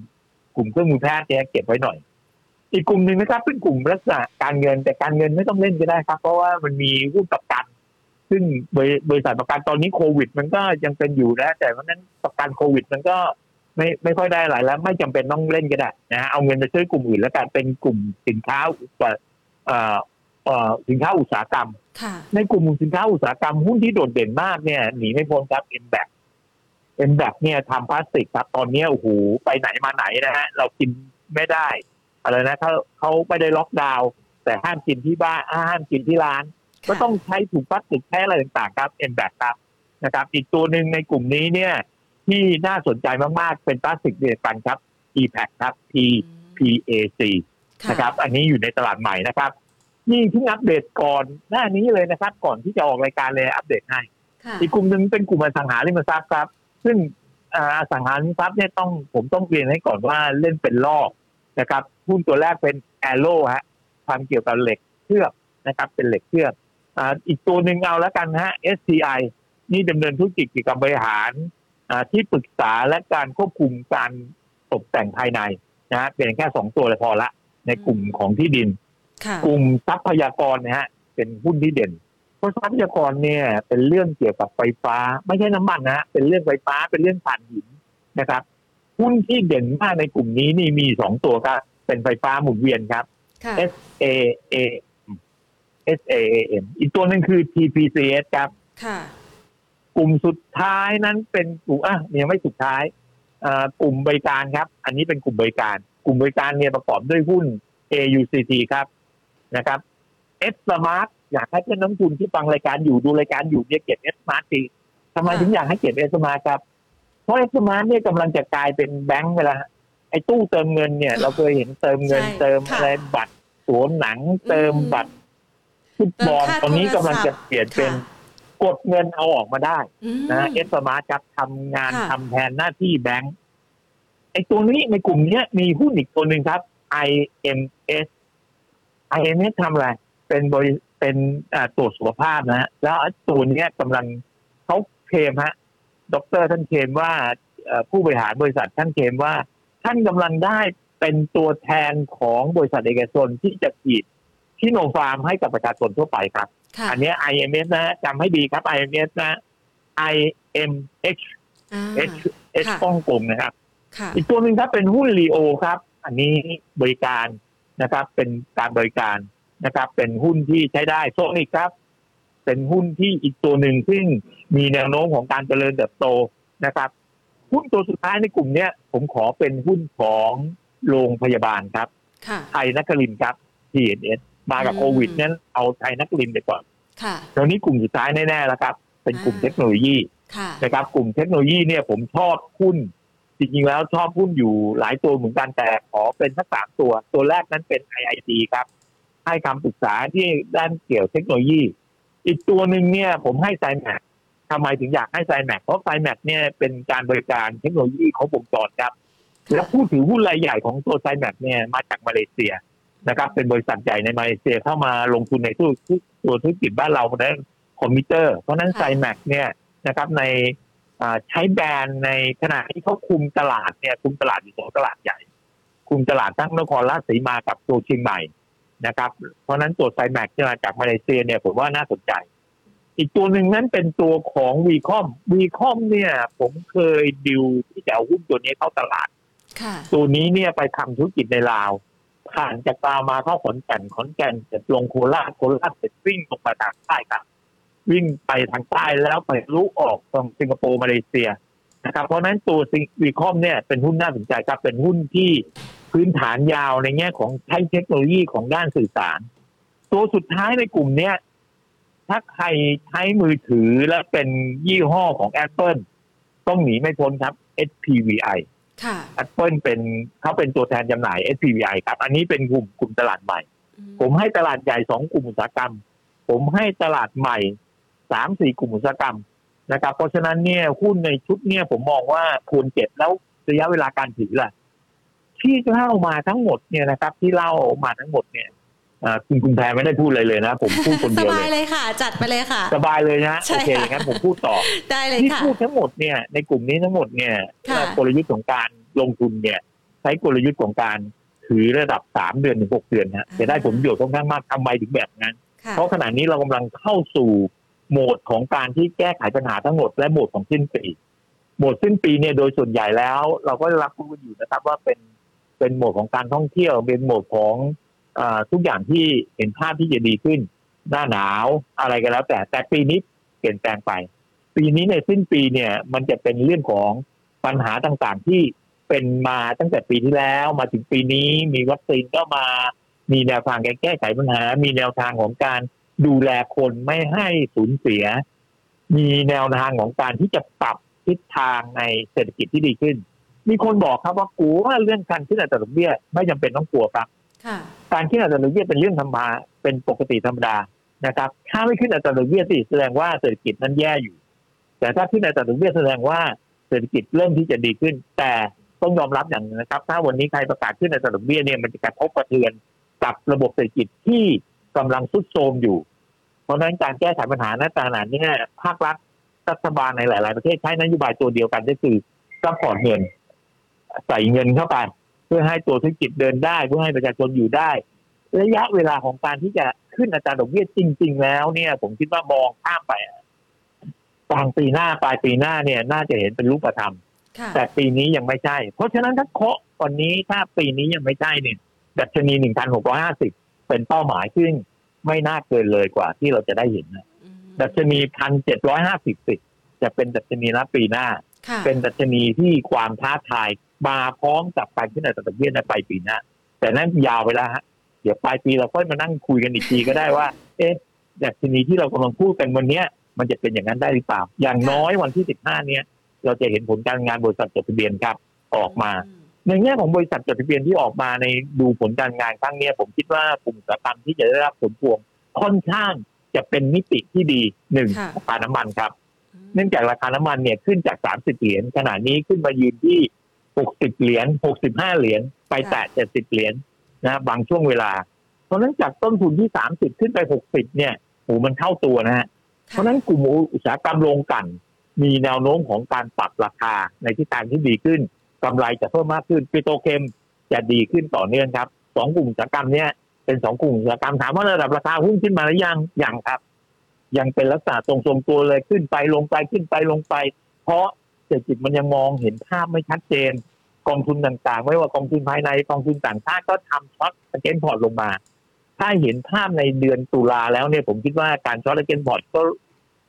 กลุ่มเครื่องมือแพทย์เนี่ยเก็บไว้หน่อย อีกกลุ่มหนึ่งนะครับ เป็นกลุ่มลักษณะการเงินแต่การเงินไม่ต้องเล่นก็ได้ครับ เพราะว่ามันมีหุ้นประกัน ซึ่งบริบริษัทประกันตอนนี้โควิด มันก็ยังเป็นอยู่นะแต่เพราะฉะนั้นประกันโควิด มันก็ไม่ไม่ค่อยได้อะไรแล้ว ไม่จำเป็นต้องเล่นก็ได้นะฮะเอาเงินไปซื้อกลุ่มอื่นแล้วกันเป็นกลุ่มสินค้าอุตสาเอ่อเอ่อสินค้าอุตสาหกรรมค่ะในกลุ่มสินค้าอุตสาหกรรมหุ้นที่โดดเด่นมากเนี่ยหนีไม่พ้นครับเอ็นแบก เอ็นแบกเนี่ยทำพลาสติกครับตอนเนี้ยโอ้โหไปไหนมาไหนนะฮะเรากินไม่ได้อะไรนะเขาเขาไม่ได้ล็อกดาวน์แต่ห้ามกินที่บ้านห้ามกินที่ร้าน ก็ต้องใช้ถุงพลาสติกแค่อะไรต่างๆครับเอ็นแบกครับนะครับ อีกตัวหนึ่งในกลุ่มนี้เนี่ยที่น่าสนใจมากๆ เป็นพลาสติกเดียวกันครับ T-PAC ครับ T PAC นะครับ อันนี้อยู่ในตลาดใหม่นะครับนี่เพิ่งอัปเดตก่อนหน้านี้เลยนะครับ ก่อนที่จะออกรายการเลยอัปเดตให้อีกกลุ่มหนึ่งเป็นกลุ่มอสังหาริมทรัพย์ครับ ซึ่งอสังหาริมทรัพย์เนี่ยต้องผมต้องเรียนให้ก่อนว่าเล่นเป็นลอกนะครับหุ้นตัวแรกเป็นแอโร่ฮะทำเกี่ยวกับเหล็กเชือกนะครับ เป็นเหล็กเชือกอีกตัวหนึ่งเอาแล้วกันฮะ SCI นี่ดำเนินธุรกิจเกี่ยวกับบริหารที่ปรึกษาและการควบคุมการตกแต่งภายในนะฮะเป็นแค่สองตัวเลยพอละ ในกลุ่มของที่ดิน กลุ่มทรัพยากรนะฮะเป็นหุ้นที่เด่น เพราะทรัพยากรเนี่ย เป็นเรื่องเกี่ยวกับไฟฟ้า ไม่ใช่น้ำมันนะฮะเป็นเรื่องไฟฟ้าเป็นเรื่องถ่านหินนะครับหุ้นที่เด่นมากในกลุ่มนี้นี่มีสองตัวครับ เป็นไฟฟ้าหมุนเวียนครับ S A A S A A M อีกตัวหนึ่งคือ T P C S ครับกลุ่มสุดท้ายนั้นเป็นกลุ่มอะเนี่ยไม่สุดท้ายกลุ่มบริการครับ อันนี้เป็นกลุ่มบริการ กลุ่มบริการเนี่ยประกอบด้วยหุ้น AUCT ครับนะครับ S Smart อยากให้เพื่อนน้ำทุนที่ฟังรายการอยู่ดูรายการอยู่เนี่ยเก็บ S Smart ดีทำไมถึงอยากให้เก็บ S Smart ครับเพราะ FSMART เนี่ยกำลังจะกลายเป็นแบงค์เวลาไอ้ตู้เติมเงินเนี่ย เราเคยเห็นเติมเงินเติมอะไรบัตรตั๋วหนัง เติมบัตรฟุตบอลตอนนี้กำลังจะเปลี่ยนเป็นกดเงินเอาออกมาได้นะ FSMART ครับทำงานทำแทนหน้าที่แบงก์ไอ้ตัวนี้ในกลุ่มนี้มีหุ้นอีกตัวหนึ่งครับ IMH IMH ทำอะไร เป็นบริเป็นตรวจสุขภาพนะฮะแล้วตัวนี้กำลังเขาเคลมฮะดรท่านเคลมว่าผู้บริหารบริษัทท่านเคลมว่า ท่านกำลังได้เป็นตัวแทนของบริษัทเอกชนที่จะฉีดที่โนฟาร์มให้กับประชาชนทั่วไปครับ อันนี้ IMS นะจำให้ดีครับ IMS นะ IMH H H ป้องกลมนะครับ อีกตัวหนึ่งครับเป็นหุ้นรีโอครับ อันนี้บริการนะครับ เป็นการบริการ นะครับ เป็นหุ้นที่ใช้ได้โซนิกครับ เป็นหุ้นที่อีกตัวหนึ่งซึ่งมีแนวโน้มของการเจริญเติบโตนะครับหุ้นตัวสุดท้ายในกลุ่มนี้ผมขอเป็นหุ้นของโรงพยาบาลครับไทยนักลินครับ TNS มากับโควิดนั้นเอาไทยนักลินไปก่อนตอนนี้กลุ่มสุดท้ายแน่ๆแล้วครับ เป็นกลุ่มเทคโนโลยีนะครับ กลุ่มเทคโนโลยีเนี่ยผมชอบหุ้น จริงๆแล้วชอบหุ้นอยู่หลายตัวเหมือนกันแต่ขอเป็นสักสามตัว ตัวแรกนั้นเป็น IIT ครับ ให้คำปรึกษาที่ด้านเกี่ยวเทคโนโลยี อีกตัวหนึ่งเนี่ย ผมให้ SYMC ทำไมถึงอยากให้ SYMC เพราะ SYMC เนี่ยเป็นการบริการเทคโนโลยีเช่าวงจรครับ แล้วผู้ถือหุ้นรายใหญ่ของตัว SYMC เนี่ยมาจากมาเลเซียนะครับ เป็นบริษัทใหญ่ในมาเลเซียเข้ามาลงทุนในธุรกิจตัวธุรกิจบ้านเราเพราะนั้นคอมพิวเตอร์ เพราะนั้น SYMC เนี่ยนะครับในใช้แบรนด์ในขณะที่เขาคุมตลาดเนี่ยคุมตลาดอยู่สองตลาดใหญ่ คุมตลาดทั้งนครราชสีมากับตัวเชียงใหม่ นะครับ เพราะนั้นตัวไซแม็กที่มาจากมาเลเซียเนี่ยผมว่าน่าสนใจ อีกตัวหนึ่งนั้นเป็นตัวของวีคอมวีคอมเนี่ย ผมเคยดิวที่จะเอาหุ้นตัวนี้เข้าตลาดตัวนี้เนี่ยไปทำธุรกิจในลาว ผ่านจากตามาเข้าขอนแก่นขอนแก่นเสร็จลงโคราชโคราชเสร็จวิ่งลงมาทางใต้ครับวิ่งไปทางใต้แล้วไปทะลุออกตรงสิงคโปร์มาเลเซียนะครับเพราะนั้นตัว VCOM เนี่ยเป็นหุ้นน่าสนใจครับเป็นหุ้นที่ พื้นฐานยาวในแง่ของใช้เทคโนโลยีของด้านสื่อสาร ตัวสุดท้ายในกลุ่มเนี้ยถ้าใครใช้มือถือและเป็นยี่ห้อของ Apple ต้องหนีไม่พ้นครับ SPVI Apple เป็นเขาเป็นตัวแทนจำหน่าย SPVI ครับ อันนี้เป็นกลุ่มกลุ่มตลาดใหม่ ผมให้ตลาดใหญ่สองกลุ่มอุตสาหกรรม ผมให้ตลาดใหม่สามสี่กลุ่มอุตสาหกรรมนะครับ เพราะฉะนั้นเนี่ยหุ้นในชุดเนี่ยผมมองว่าควรเก็บแล้วระยะเวลาการถือล่ะ ที่เล่ามาทั้งหมดเนี่ยนะครับ ที่เล่ามาทั้งหมดเนี่ยคุณคุณแพรไม่ได้พูดเลยเลยนะ ผมพูดคนเดียวเลยสบายเลยค่ะ จัดไปเลยค่ะ สบายเลยนะโอเคงั้นผมพูดต่อได้เลยค่ะที่พูดทั้งหมดเนี่ยในกลุ่มนี้ทั้งหมดเนี่ยกลยุทธ์ของการลงทุนเนี่ย ใช้กลยุทธ์ของการถือระดับสามเดือนถึงหกเดือนฮะจะได้ผลประโยชน์ค่อนข้างมากทำไมถึงแบบนั้น เพราะขณะนี้เรากำลังเข้าสู่โหมดของการที่แก้ไขปัญหาทั้งหมดและโหมดของสิ้นปีโหมดสิ้นปีเนี่ยโดยส่วนใหญ่แล้ว เราก็รับรู้อยู่นะครับว่าเป็น เป็นโหมดของการท่องเที่ยว เป็นโหมดของอทุกอย่างที่เห็นภาพที่จะดีขึ้น หน้าหนาวอะไรกันแล้ว แต่แต่ปีนี้เปลี่ยนแปลงไป ปีนี้ในสิ้นปีเนี่ยมันจะเป็นเรื่องของปัญหาต่างๆที่เป็นมาตั้งแต่ปีที่แล้วมาถึงปีนี้มีวัคซีนก็มามีแนวทางการแก้ไขปัญหา มีแนวทางของการดูแลคนไม่ให้สูญเสีย มีแนวทางของการที่จะปรับทิศทางในเศรษฐกิจที่ดีขึ้น มีคนบอกครับว่ากลัวเรื่องการขึ้นอัตราดอกเบี้ยไม่จำเป็นต้องกลัวครับค่ะการขึ้นอัตราดอกเบี้ยเป็นเรื่องธรรมดาเป็นปกติธรรมดานะครับ ถ้าไม่ขึ้นอัตราดอกเบี้ยสิแสดงว่าเศรษฐกิจนั้นแย่อยู่ แต่ถ้าขึ้นอัตราดอกเบี้ยแสดงว่าเศรษฐกิจเริ่มที่จะดีขึ้น แต่ต้องยอมรับอย่างหนึงนะครับ ถ้าวันนี้ใครประกาศขึ้นอัตราดอกเบี้ยเนี่ยมันจะกระทบกระเทือนกับระบบเศรษฐกิจที่กำลังทรุดโทรมอยู่ เพราะฉะนั้นการแก้ไขปัญหาหน้าตาหนานี้ภาครัฐรัฐบาลในหลาย ๆ ประเทศใช้นโยบายตัวเดียวกันก็คือ support เงิน ใส่เงินเข้าไป เพื่อให้ตัวธุรกิจเดินได้ เพื่อให้ประชาชนอยู่ได้ ระยะเวลาของการที่จะขึ้นอัตราดอกเบี้ยจริง ๆ แล้วเนี่ย ผมคิดว่ามองข้ามไปอะกลางปีหน้าปลายปีหน้าเนี่ย น่าจะเห็นเป็นรูปธรรมค่ะแต่ปีนี้ยังไม่ใช่ เพราะฉะนั้นถ้าเคาะวันนี้ถ้าปีนี้ยังไม่ใช่เนี่ยดัชนี1,650เป็นเป้าหมายซึ่งไม่น่าเกินเลยกว่าที่เราจะได้เห็นนะอืมดัชนี1,750จะเป็นดัชนีละปีหน้าค่ะเป็นดัชนีที่ความท้าทาย มาพร้อมกับการขึ้นอัตราดอกเบี้ยในปลายปีหน้าแต่นั้นยาวไปแล้วฮะเดี๋ยวปลายปีเราค่อยมานั่งคุยกันอีกทีก็ได้ว่า เอ๊ะดัชนีที่เรากำลังพูดกันวันเนี้ยมันจะเป็นอย่างนั้นได้หรือเปล่า อย่างน้อยวันที่15เนี้ยเราจะเห็นผลการงานบริษัทจดทะเบียนครับ ออกมา ในแง่ของบริษัทจดทะเบียนที่ออกมาในดูผลการงานครั้งเนี้ยผมคิดว่ากลุ่มอุตสาหกรรมที่จะได้รับผลพวงค่อนข้างจะเป็นมิติที่ดีหนึ่งค่ะราคาน้ำมันครับอืมเนื่องจากราคาน้ำมันเนี่ยขึ้นจาก30เหรียญขณะนี้ขึ้นมายืนที่ 60เหรียญ65เหรียญไปแตะ70เหรียญนะบางช่วงเวลา เพราะฉะนั้นจากต้นทุนที่30ขึ้นไป60เนี่ยโอ้มันเท่าตัวนะฮะเพราะฉะนั้นกลุ่มอุตสาหกรรมโรงกลั่นมีแนวโน้มของการปรับราคาในทิศทางที่ดีขึ้นกำไรจะเพิ่มมากขึ้นปิโตรเคมจะดีขึ้นต่อเนื่องครับสองกลุ่มอุตสาหกรรมเนี่ยเป็นสองกลุ่มอุตสาหกรรมถามว่าระดับราคาหุ้นขึ้นมาหรือยังยังครับ ยังเป็นลักษณะทรงๆตัวเลยขึ้นไปลงไปขึ้นไปลงไป เพราะ เศรษฐกิจมันยังมองเห็นภาพไม่ชัดเจน กองทุนต่างๆ ไม่ว่ากองทุนภายในกองทุนต่างชาติก็ทำ short against port ลงมา ถ้าเห็นภาพในเดือนตุลาแล้วเนี่ยผมคิดว่าการ short against port ก็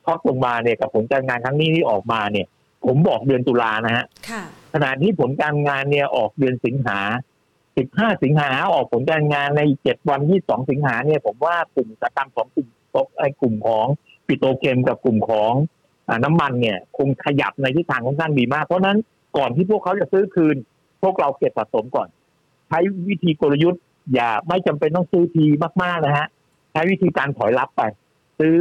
short ลงมาเนี่ยกับผลการงานครั้งนี้ที่ออกมาเนี่ย ผมบอกเดือนตุลานะฮะค่ะขณะที่ผลการงานเนี่ยออกเดือนสิงหา15สิงหาออกผลการงานใน7วัน22สิงหาเนี่ยผมว่ากลุ่มอุตสาหกรรมของกลุ่มไอ้กลุ่มของปิโตรเคมกับกลุ่มของ อาน้ำมันเนี่ยคงขยับในทิศทางค่อนข้างดีมาก เพราะฉะนั้นก่อนที่พวกเขาจะซื้อคืน พวกเราเก็บสะสมก่อน ใช้วิธีกลยุทธ์ อย่าไม่จำเป็นต้องซื้อทีมากๆนะฮะใช้วิธีการถอยรับไป ซื้อ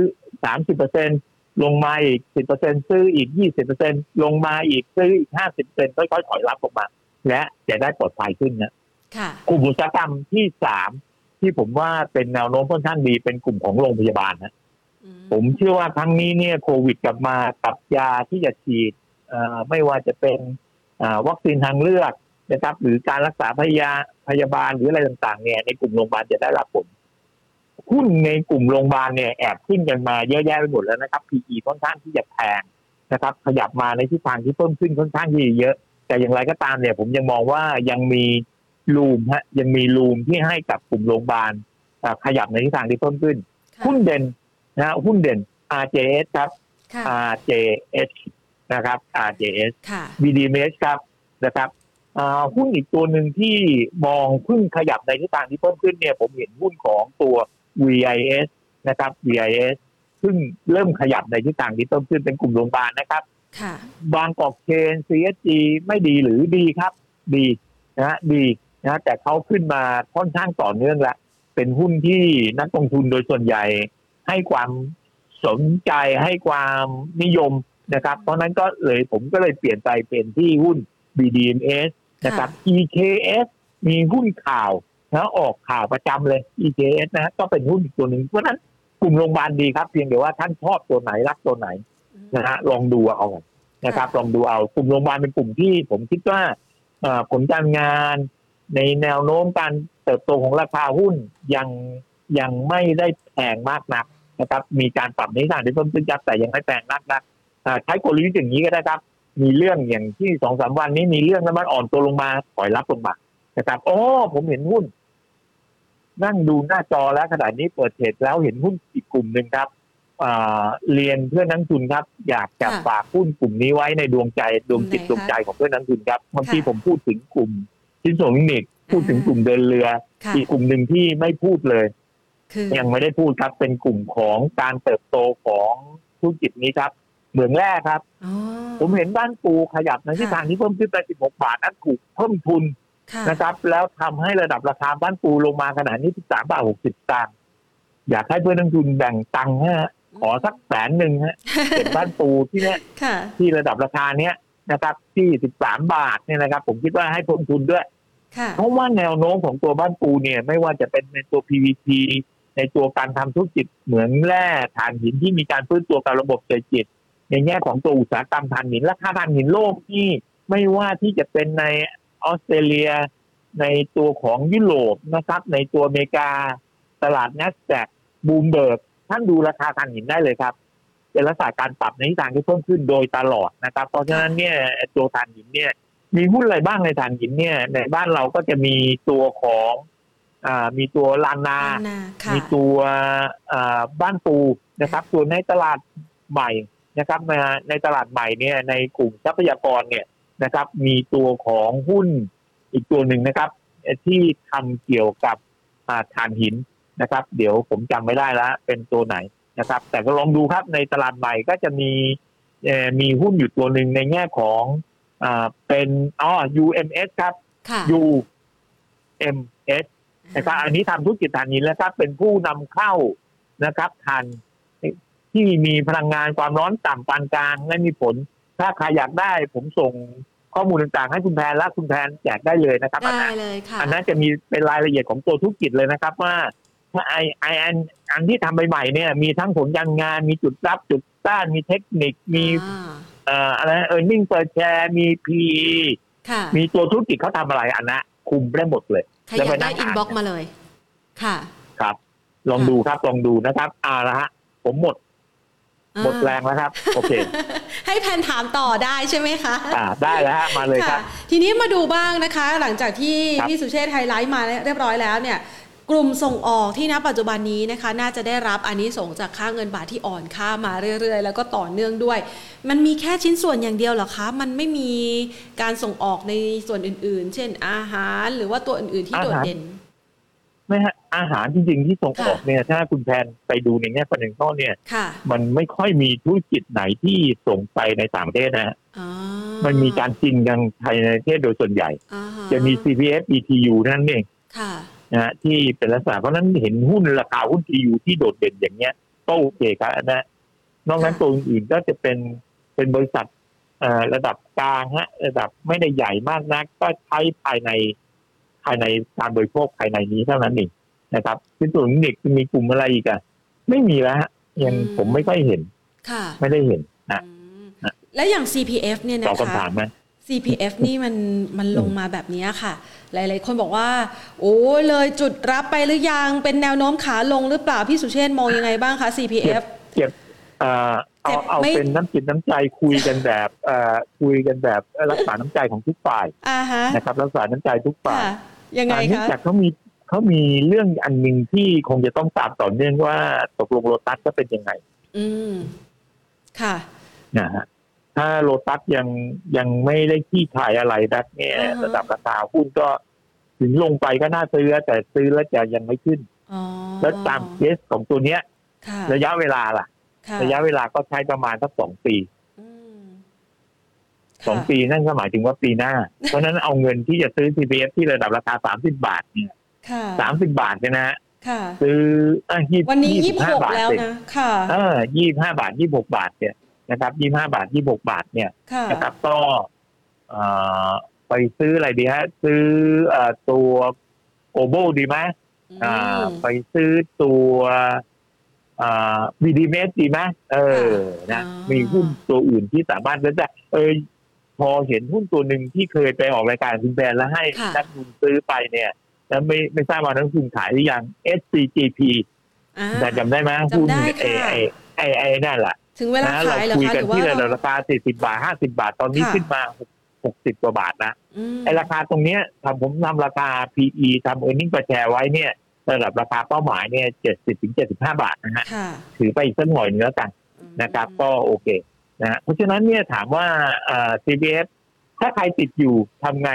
30%ลงมาอีก10%ซื้ออีก20%ลงมาอีกซื้ออีก50%ค่อยๆถอยรับลงมา และจะได้ปลอดภัยขึ้นนะค่ะกลุ่มอุตสาหกรรมที่สามที่ผมว่าเป็นแนวโน้มค่อนข้างดีเป็นกลุ่มของโรงพยาบาลนะอื ผมเชื่อว่าครั้งนี้เนี่ยโควิดกลับมากับยาที่จะฉีดเอ่อไม่ว่าจะเป็นอ่าวัคซีนทางเลือกนะครับ หรือการรักษาพยาพยาบาลหรืออะไรต่างๆ เนี่ยในกลุ่มโรงพยาบาลจะได้รับผลหุ้นในกลุ่มโรงพยาบาลเนี่ยแอบขึ้นกันมาเยอะแยะไปหมดแล้วนะครับ PE ค่อนข้างที่จะแพงนะครับ ขยับมาในทิศทางที่เพิ่มขึ้นค่อนข้างที่จะเยอะ แต่อย่างไรก็ตามเนี่ย ผมยังมองว่ายังมีรูมฮะยังมีรูมที่ให้กับกลุ่มโรงพยาบาลอ่าขยับในทิศทางที่เพิ่มขึ้นค่ะหุ้นเด่น นะฮะหุ้นเด่น RJS ครับค่ะ RJS นะครับ RJS ค่ะ BDMs ครับนะครับอ่าหุ้นอีกตัวหนึ่งที่มองเพิ่งขยับในทิศทางที่เพิ่มขึ้นเนี่ยผมเห็นหุ้นของตัว VIS นะครับ VIS เพิ่งเริ่มขยับในทิศทางที่เพิ่มขึ้นเป็นกลุ่มโรงพยาบาลนะครับค่ะบางกอกเชน CSG ไม่ดีหรือดีครับ ดีนะฮะดีนะฮะแต่เขาขึ้นมาค่อนข้างต่อเนื่องละเป็นหุ้นที่นักลงทุนโดยส่วนใหญ่ ให้ความสนใจให้ความนิยมนะครับ เพราะฉะนั้นก็เลยผมก็เลยเปลี่ยนไปเป็นที่หุ้น BDMs นะครับ EKS มีหุ้นข่าวนะออกข่าวประจำเลย EKS นะฮะก็เป็นหุ้นอีกตัวหนึ่งเพราะฉะนั้นกลุ่มโรงพยาบาลดีครับ เพียงแต่ว่าท่านชอบตัวไหนรักตัวไหนนะฮะลองดูเอานะครับค่ะลองดูเอากลุ่มโรงพยาบาลเป็นกลุ่มที่ผมคิดว่าเอ่อผลการงานในแนวโน้มการเติบโตของราคาหุ้นยังยังไม่ได้แพงมากนัก นะครับมีการปรับในทางที่เพิ่มขึ้นยับแต่ยังไม่แพงนักนักอ่าใช้กลยุทธ์อย่างนี้ก็ได้ครับ มีเรื่องอย่างที่สองสามวันนี้มีเรื่องน้ำมันอ่อนตัวลงมาถอยรับลงมานะครับโอ้ผมเห็นหุ้น นั่งดูหน้าจอแล้วขณะนี้เปิดเทรดแล้วเห็นหุ้นอีกกลุ่มหนึ่งครับอ่าเรียนเพื่อนนักลงทุนครับ อยากจะค่ะฝากหุ้นกลุ่มนี้ไว้ในดวงใจดวงจิตกลุ่ดมไหนคะวงใจของเพื่อนนักลงทุนครับบางทีค่ะผมพูดถึงกลุ่มชิ้นส่วนเทคนิคพูดถึงกลุ่มเดินเรือค่ะอีกกลุ่มหนึ่งที่ไม่พูดเลยคือ ยังไม่ได้พูดครับเป็นกลุ่มของการเติบโตของธุรกิจนี้ครับเหมืองแร่ครับอ๋อผมเห็นบ้านปูขยับในทิศทางที่เพิ่มขึ้นไป 16 บาทนั้นถูกเพิ่มทุนค่ะนะครับ แล้วทำให้ระดับราคาบ้านปูลงมาขนาดนี้ 13 บาท 60สตางค์อยากให้เพื่อนนักลงทุนแบ่งตังค์ฮะขอสักแสนหนึ่งฮะเก็บบ้านปูที่เนี้ยค่ะที่ระดับราคาเนี้ยนะครับ ที่ 13 บาทเนี่ยนะครับ ผมคิดว่าให้เพิ่มทุนด้วยค่ะเพราะว่าแนวโน้มของตัวบ้านปูเนี่ย ไม่ว่าจะเป็นในตัว PVC ในตัวการทำธุรกิจเหมืองแร่ถ่านหินที่มีการฟื้นตัวกับระบบเศรษฐกิจ ในแง่ของตัวอุตสาหกรรมถ่านหินราคาถ่านหินโลกที่ไม่ว่าที่จะเป็นในออสเตรเลีย ในตัวของยุโรปนะครับ ในตัวอเมริกา ตลาด n นสแ a q บูมเบิร์กท่านดูราคาถ่านหินได้เลยครับเป็นลักษณะการปรับในทิศทางที่เพิ่มขึ้นโดยตลอดนะครับ เพราะฉะนั้นเนี่ยตัวถ่านหินเนี่ย มีหุ้นอะไรบ้างในถ่านหินเนี่ย ในบ้านเราก็จะมีตัวของ มีตัวลานนานาค่ะมีตัวอ่าบ้านปูนะครับส่วนในตลาดใหม่นะครับในในตลาดใหม่เนี่ยในกลุ่มทรัพยากรเนี่ยนะครับ มีตัวของหุ้นอีกตัวหนึ่งนะครับเอ่อที่ทำเกี่ยวกับอ่าถ่านหินนะครับ เดี๋ยวผมจำไม่ได้แล้วเป็นตัวไหนนะครับ แต่ก็ลองดูครับในตลาดใหม่ก็จะมีเอ่อมีหุ้นอยู่ตัวหนึ่งในแง่ของอ่าเป็นอ๋อ UMS ครับค่ะ UMS นะครับอันนี้ทำธุรกิจถ่านหินแล้วครับ เป็นผู้นำเข้านะครับถ่านที่มีพลังงานความร้อนต่ำปานกลางและมีผล ถ้าใครอยากได้ผมส่งข้อมูลต่างๆ ให้คุณแพนและคุณแพนแจกได้เลยนะครับอันได้นั้นเลยค่ะอันนั้นจะมีเป็นรายละเอียดของตัวธุรกิจเลยนะครับ ว่าถ้าไอไออันอันที่ทำใหม่ๆเนี่ย มีทั้งผลการงาน มีจุดรับจุดต้านมีเทคนิคมีอ่าเอ่ออะไรเออร์เน็งเปิดแชร์มี PE ค่ะมีตัวธุรกิจเขาทำอะไรอันนะคุมได้หมดเลย ใครอยากได้ inboxมาเลย ค่ะ ครับ ลองดูครับลองดูนะครับอ่าละฮะ ผมหมดหมดแรงแล้วครับ โอเค ให้แพนถามต่อได้ใช่ไหมคะอ่าได้แล้วฮะมาเลยครับ ทีนี้มาดูบ้างนะคะ หลังจากที่ครับพี่สุเชษฐ์ไฮไลท์มาเรียบร้อยแล้วเนี่ย กลุ่มส่งออกที่ณปัจจุบันนี้นะคะน่าจะได้รับอันนี้ส่งส์จากค่าเงินบาทที่อ่อนค่ามาเรื่อย ๆ แล้วก็ต่อเนื่องด้วย มันมีแค่ชิ้นส่วนอย่างเดียวเหรอคะ มันไม่มีการส่งออกในส่วนอื่น ๆ เช่น อาหารหรือว่าตัวอื่น ๆ ที่โดดเด่นไม่ฮะอาหารจริง ๆ ที่ส่งออกค่ะเนี่ย ถ้าคุณแพนไปดูในแง่ประเด็นข้อเนี่ยค่ะมันไม่ค่อยมีธุรกิจไหนที่ส่งไปในต่างประเทศนะฮะอ๋อมันมีการจริงกันภายในประเทศโดยส่วนใหญ่อ่าฮจะมี CPF ETU นั่นเองค่ะ นะฮะที่เป็นลักษณะเพราะฉะนั้นเห็นหุ้นราคาหุ้น TU ที่โดดเด่นอย่างเงี้ยก็โอเคครับนะนอกนั้นค่ะตัวอื่นๆก็จะเป็นเป็นบริษัทเอ่อระดับกลางฮะ ระดับไม่ได้ใหญ่มากนัก ก็ใช้ภายในภายในการบริโภคภายในนี้เท่านั้นเองนะครับที่ส่วนเด็กมีกลุ่มอะไรอีกอะไม่มีแล้วฮะยังผมไม่ค่อยเห็น ค่ะ ไม่ได้เห็นนะอืมนะแล้วอย่าง CPF เนี่ยตอบนะคะคำถามไหม CPF นี่มันมันลงมาแบบนี้ค่ะ หลาย ๆ คนบอกว่า โอ้เลยจุดรับไปหรือยังเป็นแนวโน้มขาลงหรือเปล่า พี่สุเชษฐ์มองยังไงบ้างคะ CPF เก็บเอ่อเจ็เอาบเอาไม่เป็นน้ำจิตน้ำใจคุยกันแบบเอ่อคุยกันแบบรักษาน้ำใจของทุกฝ่ายอ่าฮะนะครับ รักษาน้ำใจทุกฝ่ายค่ะยังไงอ่าเนื่องคะจากเขามีเขามีเรื่องอันหนึ่งที่คงจะต้องตามต่อเนื่องว่าตกลงโลตัสจะเป็นยังไง อืมค่ะนะฮะ ถ้าโลตัสยังยังไม่ได้ที่ขายอะไรนักเนี่ยอ่าฮะระดับราคาหุ้นก็ ถึงลงไปก็น่าซื้อแต่ซื้อแล้วจะยังไม่ขึ้นอ๋อแล้วตามเคสของตัวเนี้ยค่ะระยะเวลาล่ะค่ะ ระยะเวลาก็ใช้ประมาณสักสองปีอืมสองค่ะปีนั่นก็หมายถึงว่าปีหน้า เพราะฉะนั้นเอาเงินที่จะซื้อ CPF ที่ระดับราคาสามสิบาทเนี่ยค่ะสามสิบาทเนี่ยนะฮะค่ะซื้ออะยี่วันนี้ยี่สิสิบบห้าหกบาทแล้วเองนะค่ะเออยี่ห้าบาทยี่หกบาทเนี่ย นะครับยี่ห้าบาทยี่หกบาทเนี่ยค่ะนะครับก็เอ่อไปซื้ออะไรดีฮะซื้อเอ่อตัวโอโบดีไหมอือ่ามไปซื้อตัวอ่าบีดีเมสดีไหมเออนะอ๋อมีหุ้นตัวอื่นที่สามารถแล้วแต่เออพอเห็นหุ้นตัวหนึ่งที่เคยไปออกรายการคุณแบนแล้วให้ค่ะนักลงทุนซื้อไปเนี่ยแล้วไม่ไม่ทราบว่านักลงทุนขายหรือยัง SCGP อ่าแต่จำได้ไหมจำได้หุ้นไอ้ค่ะไอ้ไอ้ไอ้นั่นแหละ ถึงเวลานะเราขายเหรอคุยคะกัหนรือว่าที่ระดัเราบราคาสี่สิบาทห้าสิบาทตอนนี้ค่ะขึ้นมาหกสิบกว่าบาทนะอืมไอ้ราคาตรงเนี้ยทำผมทำราคา PE ทำ earning per share ไว้เนี่ยระดับราคาเป้าหมายเนี่ยเจ็ดสิบถึงเจ็ดสิบห้าบาทนะฮะค่ะถือไปอีกสักหน่อยนึงแล้วกันนะครับ ก็โอเคนะฮะเพราะฉะนั้นเนี่ยถามว่าเอ่อ CBS ถ้าใครติดอยู่ทำไง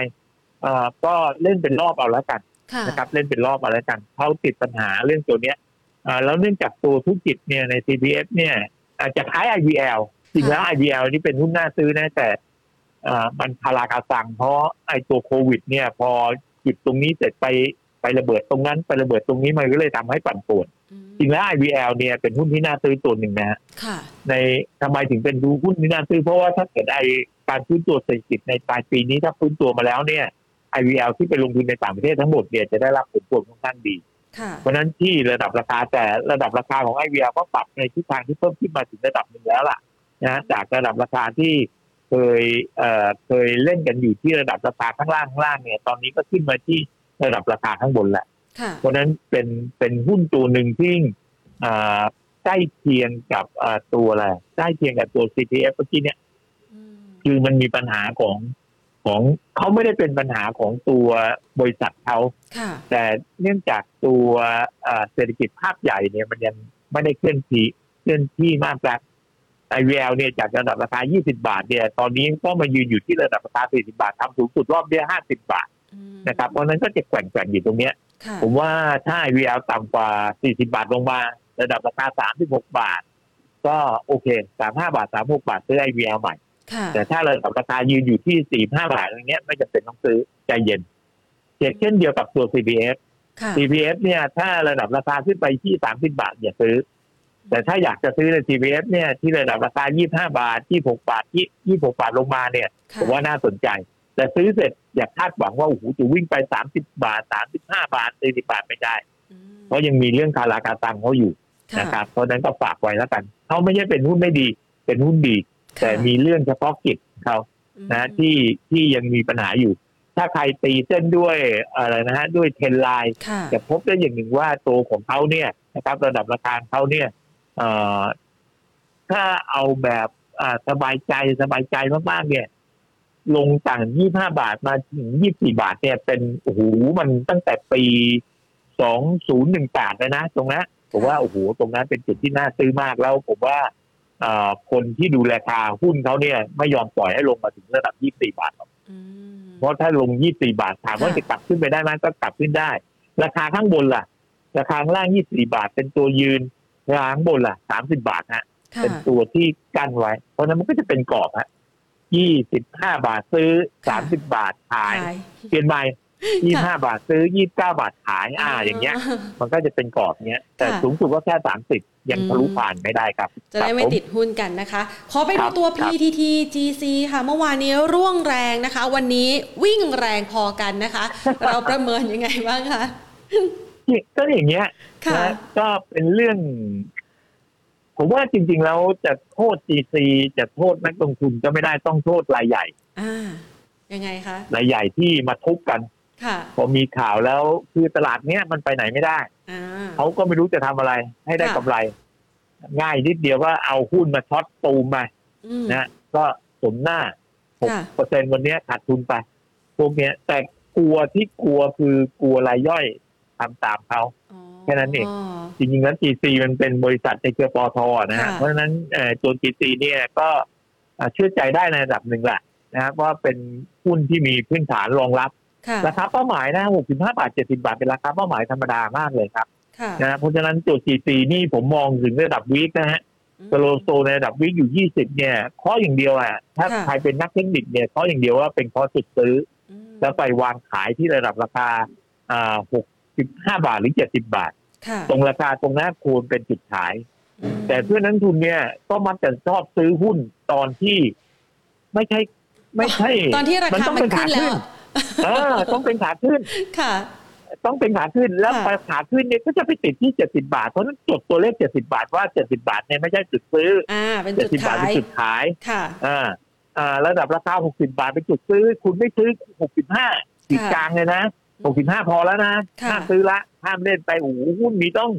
เอ่อก็เล่นเป็นรอบเอาแล้วกันค่ะนะครับเล่นเป็นรอบเอาแล้วกันเขาติดปัญหาเรื่องตัวเนี้ยเอ่อแล้วเนื่องจากตัวธุรกิจเนี่ยใน CBS เนี่ยอา จจะคล้าย IVL จริงแล้ว IVL นี่เป็นหุ้นน่าซื้อนะแต่อ่ามันพารากาสังเพราะไอ้ตัวโควิด เนี่ย พอหยุดตรงนี้เสร็จไไประเบิดตรงนั้นไประเบิดตรงนี้มันก็เลยทำให้ปั่นป่วนจริงแล้ว IVL เนี่ยเป็นหุ้นที่น่าซื้อตัวหนึ่งนะฮะในทำไมถึงเป็นดูหุ้นที่น่าซื้อเพราะว่าถ้าเกิดไอการฟื้นตัวเศรษฐกิจในปลายปีนี้ถ้าฟื้นตัวมาแล้วเนี่ย IVL ที่ไปลงทุนในต่างประเทศทั้งหมดเนี่ยจะได้รับผลพวงค่อนข้างดี เพราะนั้นที่ระดับราคาแต่ระดับราคาของ IVL ก็ปรับในทิศทางที่เพิ่มขึ้นมาถึงระดับหนึ่งแล้วล่ะนะจากระดับราคาที่เคยเอ่อเคยเล่นกันอยู่ที่ระดับราคาข้างล่างข้างล่างเนี่ย ตอนนี้ก็ขึ้นมาที่ระดับราคาข้างบนแหละเพราะนั้นเป็นเป็นหุ้นตัวหนึ่งที่ใกล้เคียงกับตัวอะไรใกล้เคียงกับตัว CPF เมื่อกี้เนี่ยคือมันมีปัญหาของ ของเขาไม่ได้เป็นปัญหาของตัวบริษัทเขาแต่เนื่องจากตัวเศรษฐกิจภาพใหญ่เนี่ยมันยังไม่ได้เคลื่อนที่เคลื่อนที่มากแล้วไอเวลเนี่ยจากระดับราคา 20 บาทเนี่ย ตอนนี้ก็มายืนอยู่ที่ระดับราคา 40 บาททำสูงสุดรอบเดียว50 บาทนะครับ เพราะนั้นก็จะแกว่งๆอยู่ตรงเนี้ย ผมว่าถ้าไอเวลต่ำกว่า 40 บาทลงมา ระดับราคา 36 บาท ก็โอเค 35 บาท 36 บาทซื้อไอเวลใหม่ แต่ถ้าระดับราคายืนอยู่ที่45บาทอย่างเงี้ยไม่จำเป็นต้องซื้อใจเย็นเช่นเดียวกับตัว CPF CPF เนี่ย ถ้าระดับราคาขึ้นไปที่30บาทอย่าซื้อ แต่ถ้าอยากจะซื้อใน TPF เนี่ย ที่ระดับราคา25บาท26บาทที่26บาทลงมาเนี่ยผมว่าน่าสนใจ แต่ซื้อเสร็จอยากคาดหวังว่าโอ้โหจะวิ่งไป30บาท35บาท40บาทไม่ได้ เพราะยังมีเรื่องคาราคาตังเขาอยู่นะครับเพราะนั้นก็ฝากไว้แล้วกันเขาไม่ใช่เป็นหุ้นไม่ดี เป็นหุ้นดี แต่มีเรื่องเฉพาะกิจเขานะที่ที่ยังมีปัญหาอยู่ ถ้าใครตีเส้นด้วยอะไรนะฮะด้วยเทนไลน์จะพบได้อย่างหนึ่งว่าตัวของเขาเนี่ยนะครับ ระดับราคาเขาเนี่ยเอ่อถ้าเอาแบบสบายใจสบายใจมากๆเนี่ย ลงต่างยี่ห้าบาทมาถึงยี่สี่บาทเนี่ย เป็นโอ้โหมันตั้งแต่ปีสองศูนย์หนึ่งแปดเลยนะ ตรงนั้นผมว่าโอ้โหตรงนั้นเป็นจุดที่น่าซื้อมากแล้วผมว่า คนที่ดูราคาหุ้นเขาเนี่ยไม่ยอมปล่อยให้ลงมาถึงระดับยี่สี่บาทหรอกเพราะถ้าลงยี่สี่บาทถามว่าจะกลับขึ้นไปได้ไหมก็กลับขึ้นได้ ราคาข้างบนล่ะ ราคาข้างล่างยี่สี่บาทเป็นตัวยืนร้างบนล่ะสามสิบาทฮะเป็นตัวที่กั้นไว้ เพราะนั้นมันก็จะเป็นกรอบฮะยี่สิบห้าบาทซื้อสามสิบาทขาย เปลี่ยนใหม่ ยี่ห้าบาทซื้อยี่บเก้าบาทขายอ่าอย่างเงี้ย มันก็จะเป็นกรอบเนี้ย แต่สูงสุดก็แค่สามสิบยังทะลุผ่านไม่ได้ครับ จะได้ไม่ติดหุ้นกันนะคะ ขอไปดูตัว PTT GC ค่ะ เมื่อวานนี้ร่วงแรงนะคะ วันนี้วิ่งแรงพอกันนะคะ เราประเมินยังไงบ้างคะก็อย่างเงี้ยนะก็เป็นเรื่อง ผมว่าจริง ๆ แล้วจะโทษ GC จะโทษนักลงทุนก็ไม่ได้ต้องโทษรายใหญ่อ่ายังไงคะรายใหญ่ที่มาทุบกันค่ะ พอมีข่าวแล้วคือตลาดเนี้ยมันไปไหนไม่ได้เขาก็ไม่รู้จะทำอะไร ให้ได้กำไร ง่ายนิดเดียวว่าเอาหุ้นมาช็อตตูมมานะก็สมหน้าหกเปอร์เซ็นวันนี้ขาดทุนไป พวกเนี้ย แต่กลัวที่กลัวคือกลัวรายย่อยทำตามเขาแค่นั้นเองจริงๆแล้ว GC มันเป็นบริษัทในเครือปอทนะฮะเพราะฉะนั้นตัว GC เนี่ยก็เชื่อใจได้ในระดับหนึ่งแหละนะครับว่าเป็นหุ้นที่มีพื้นฐานรองรับ ราคาเป้าหมายนะ65 บาท 70 บาท เป็นราคาเป้าหมายธรรมดามากเลยครับนะเพราะฉะนั้นตัว GC นี่ผมมองถึงระดับวิกนะฮะสโลโซในระดับวิกอยู่ 20 เนี่ยข้ออย่างเดียวอะถ้าใครเป็นนักเทคนิคเนี่ยข้ออย่างเดียวว่าเป็นข้อจุดซื้อ แล้วไปวางขายที่ระดับราคาอ่า6สิบห้าบาทหรือเจ็ดสิบาท ตรงราคาตรงนั้นควรเป็นจุดขาย แต่เพื่อนนักทุนเนี่ยก็มักจะชอบซื้อหุ้นตอนที่ไม่ใช่ไม่ใช่ตอนที่ราคามันขึ้นแล้วเออ ต้องเป็นขาขึ้นค่ะ ต้องเป็นขาขึ้นแล้วขาขึ้นเนี่ยก็จะไปติดที่เจ็ดสิบาทเพราะนั้นจดตัวเลขเจ็ดสิบาทว่าเจ็ดสิบาทเนี่ยไม่ใช่จุดซื้ออ่าเป็นจุดขายเป็นจุดขายค่ะอ่าอ่าระดับราคาหกสิบาทเป็นจุดซื้อ คุณไม่ซื้อหกสิบห้าจุดกลางเลยนะหกสิบห้าพอแล้วนะห้ามซื้อละห้ามเล่นไปโอ้โหหุ้นมีต้อง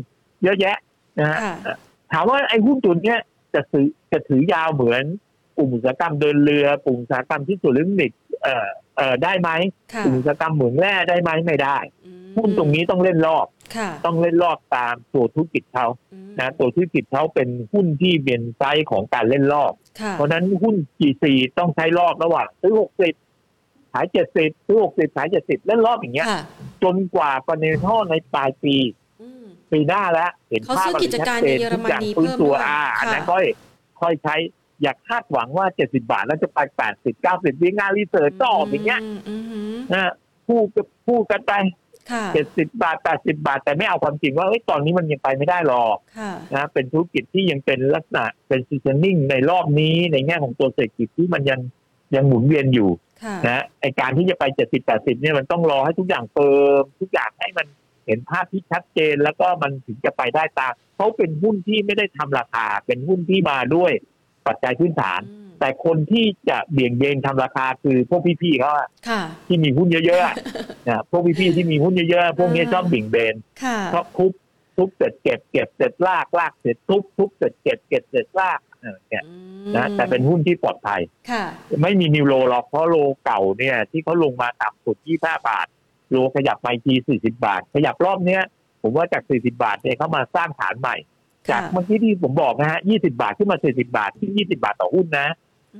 เยอะแยะนะฮะถามว่าไอ้หุ้นตัวเนี้ยจะซื้อจะถือยาวเหมือน กลุ่มอุตสาหกรรมเดินเรือกลุ่มอุตสาหกรรมที่สุดลิมิตเอ่อเอ่อได้ไหมกลุ่มอุตสาหกรรมเหมืองแร่ได้ไหมไม่ได้หุ้นตรงนี้ต้องเล่นรอบ ต้องเล่นรอบตามตัวธุรกิจเขานะตัวธุรกิจเขาเป็นหุ้นที่เป็นไซส์ของการเล่นรอบ เพราะนั้นหุ้น G4 ต้องใช้รอบระหว่างซื้อหกสิบขายเจ็ดสิบซื้อหกสิบขายเจ็ดสิบเล่นรอบอย่างเงี้ย จนกว่าปนิท่อในปลายปีปีหน้าแล้ว เห็นภาพกิจการในเยอรมนีเพิ่มตัวอ่าอันนั้นค่อยค่อยใช้ อย่าคาดหวังว่าเจ็ดสิบาทแล้วจะไปแปดสิบเก้าสิบวิงานรีเสิร์ชก็ออกอย่างเงี้ยมอืมนะพูดก็พูดกันไปค่ะเจ็ดสิบาทแปดสิบาท แต่ไม่เอาความจริงว่าเอ้ยตอนนี้มันยังไปไม่ได้หรอกค่ะนะเป็นธุรกิจที่ยังเป็นลักษณะเป็นซีซันนิ่งในรอบนี้ในแง่ของตัวเศรษฐกิจที่มันยังยังหมุนเวียนอยู่ค่ะนะไอการที่จะไปเจ็ดสิบแปดสิบเนี่ยมันต้องรอให้ทุกอย่างเฟิร์มทุกอย่างให้มันเห็นภาพที่ชัดเจนแล้วก็มันถึงจะไปได้ตามเขาเป็นหุ้นที่ไม่ได้ทำราคา เป็นหุ้นที่มาด้วย ปัจจัยพื้นฐานอืมแต่คนที่จะเบี่ยงเบนทำราคาคือพวกพี่ๆเขาอะค่ะที่มีหุ้นเยอะๆอะนะพวกพี่ๆที่มีหุ้นเยอะๆพวกนี้ชอบเบี่ยงเบนค่ะชอบทุบทุบเสร็จเก็บเก็บเสร็จลากลากเสร็จทุบทุบเสร็จเก็บเก็บเสร็จลากเออเนี่ยอืมนะแต่เป็นหุ้นที่ปลอดภัยค่ะไม่มีนิวโรหรอกเพราะโลเก่าเนี่ย ที่เขาลงมาต่ำสุด25บาท โลขยับไปที40บาท ขยับรอบเนี้ย ผมว่าจาก40บาทเนี่ยเขามาสร้างฐานใหม่ จากเมื่อกี้ที่ผมบอกนะฮะ20บาทขึ้นมา40บาทที่20บาทต่อหุ้นนะ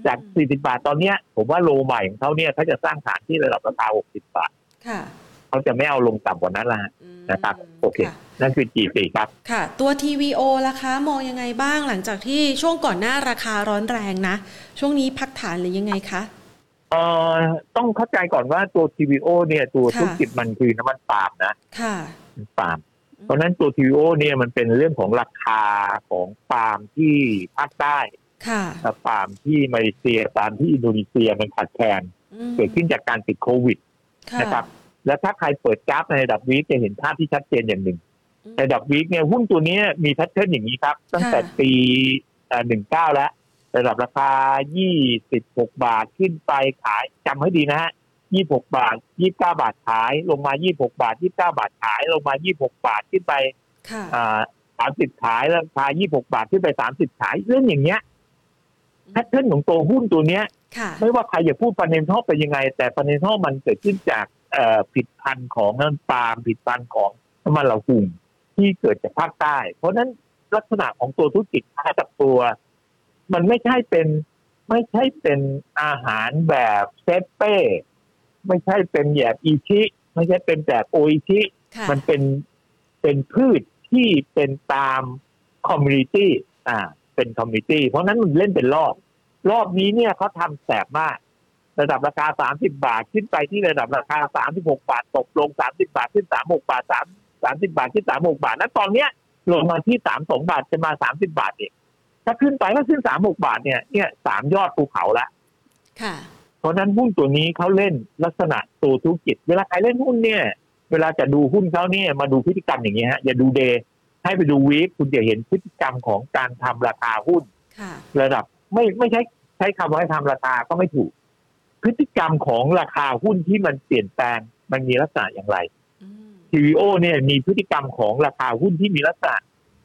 จาก40บาทตอนเนี้ย ผมว่าโลใหม่ของเขาเนี่ยเขาจะสร้างฐานที่ระดับราคา60บาทค่ะเขาจะไม่เอาลงต่ำกว่านั้นละฮะอืมนะครับโอเคค่ะนั่นคือ G4 ครับ ค่ะ ตัว TVO ล่ะคะมองยังไงบ้างหลังจากที่ช่วงก่อนหน้าราคาร้อนแรงนะ ช่วงนี้พักฐานหรือยังไงคะเอ่อต้องเข้าใจก่อนว่าตัว TVO เนี่ยตัวค่ะธุรกิจมันคือน้ำมันปาล์มนะ ค่ะปาล์ม เพราะฉะนั้นตัว TVO เนี่ยมันเป็นเรื่องของราคาของปาล์มที่ภาคใต้ค่ะกับปาล์มที่มาเลเซียปาล์มที่อินโดนีเซียมันขาดแคลนอืมเกิดขึ้นจากการติดโควิดค่ะนะครับ และถ้าใครเปิดกราฟในระดับ week จะเห็นภาพที่ชัดเจนอย่างหนึ่งอืมในระดับ week เนี่ยหุ้นตัวเนี้ยมี pattern อย่างนี้ครับ ตั้งแต่ค่ะปีหนึ่งเก้าแล้ว ระดับราคา 26 บาทขึ้นไปขายจำให้ดีนะฮะ 26บาท29บาทขาย ลงมา26บาท29บาทขาย ลงมา26บาทขึ้นไปค่ะอ่า30ขายแล้วราคา26บาทขึ้นไป30ขายเรื่องอย่างเงี้ย pattern ของตัวหุ้นตัวเนี้ยค่ะไม่ว่าใครจะพูด fundamental เป็นยังไง แต่ fundamental มันเกิดขึ้นจากเอ่อผิดพันธุ์ของน้ำปาล์มผิดพันธุ์ของน้ำมันเหลาหุ่งที่เกิดจากภาคใต้ เพราะฉะนั้นลักษณะของตัวธุรกิจค้ากับตัว มันไม่ใช่เป็นไม่ใช่เป็นอาหารแบบเซ็ปเป้ ไม่ใช่เป็นแบบอิชิ ไม่ใช่เป็นแบบโออิชิ ค่ะมันเป็นเป็นพืชที่เป็นตาม commodityอ่า เป็น commodity เพราะฉะนั้นมันเล่นเป็นรอบ รอบนี้เนี่ยเขาทำแสบมาก ระดับราคา 30 บาท ขึ้นไปที่ระดับราคา 36 บาท ตกลง 30 บาท ขึ้น 36 บาท3 30 บาทขึ้น36 บาทแล้วตอนเนี้ยลงมาที่ 32 บาทจะมา 30 บาทเองถ้าขึ้นไปก็ขึ้น 36 บาทเนี่ยเนี่ยสามยอดภูเขาละ ค่ะ เพราะฉะนั้นหุ้นตัวนี้เขาเล่นลักษณะตัวธุรกิจ เวลาใครเล่นหุ้นเนี่ย เวลาจะดูหุ้นเขาเนี่ยมาดูพฤติกรรมอย่างนี้ยฮะอย่าดู dayให้ไปดูวีคคุณจะเห็นพฤติกรรมของการทำราคาหุ้นค่ะระดับไม่ไม่ใช่ใช้คำว่าให้ทำราคาก็ไม่ถูก พฤติกรรมของราคาหุ้นที่มันเปลี่ยนแปลงมันมีลักษณะอย่างไรอืม TVO เนี่ยมีพฤติกรรมของราคาหุ้นที่มีลักษณะ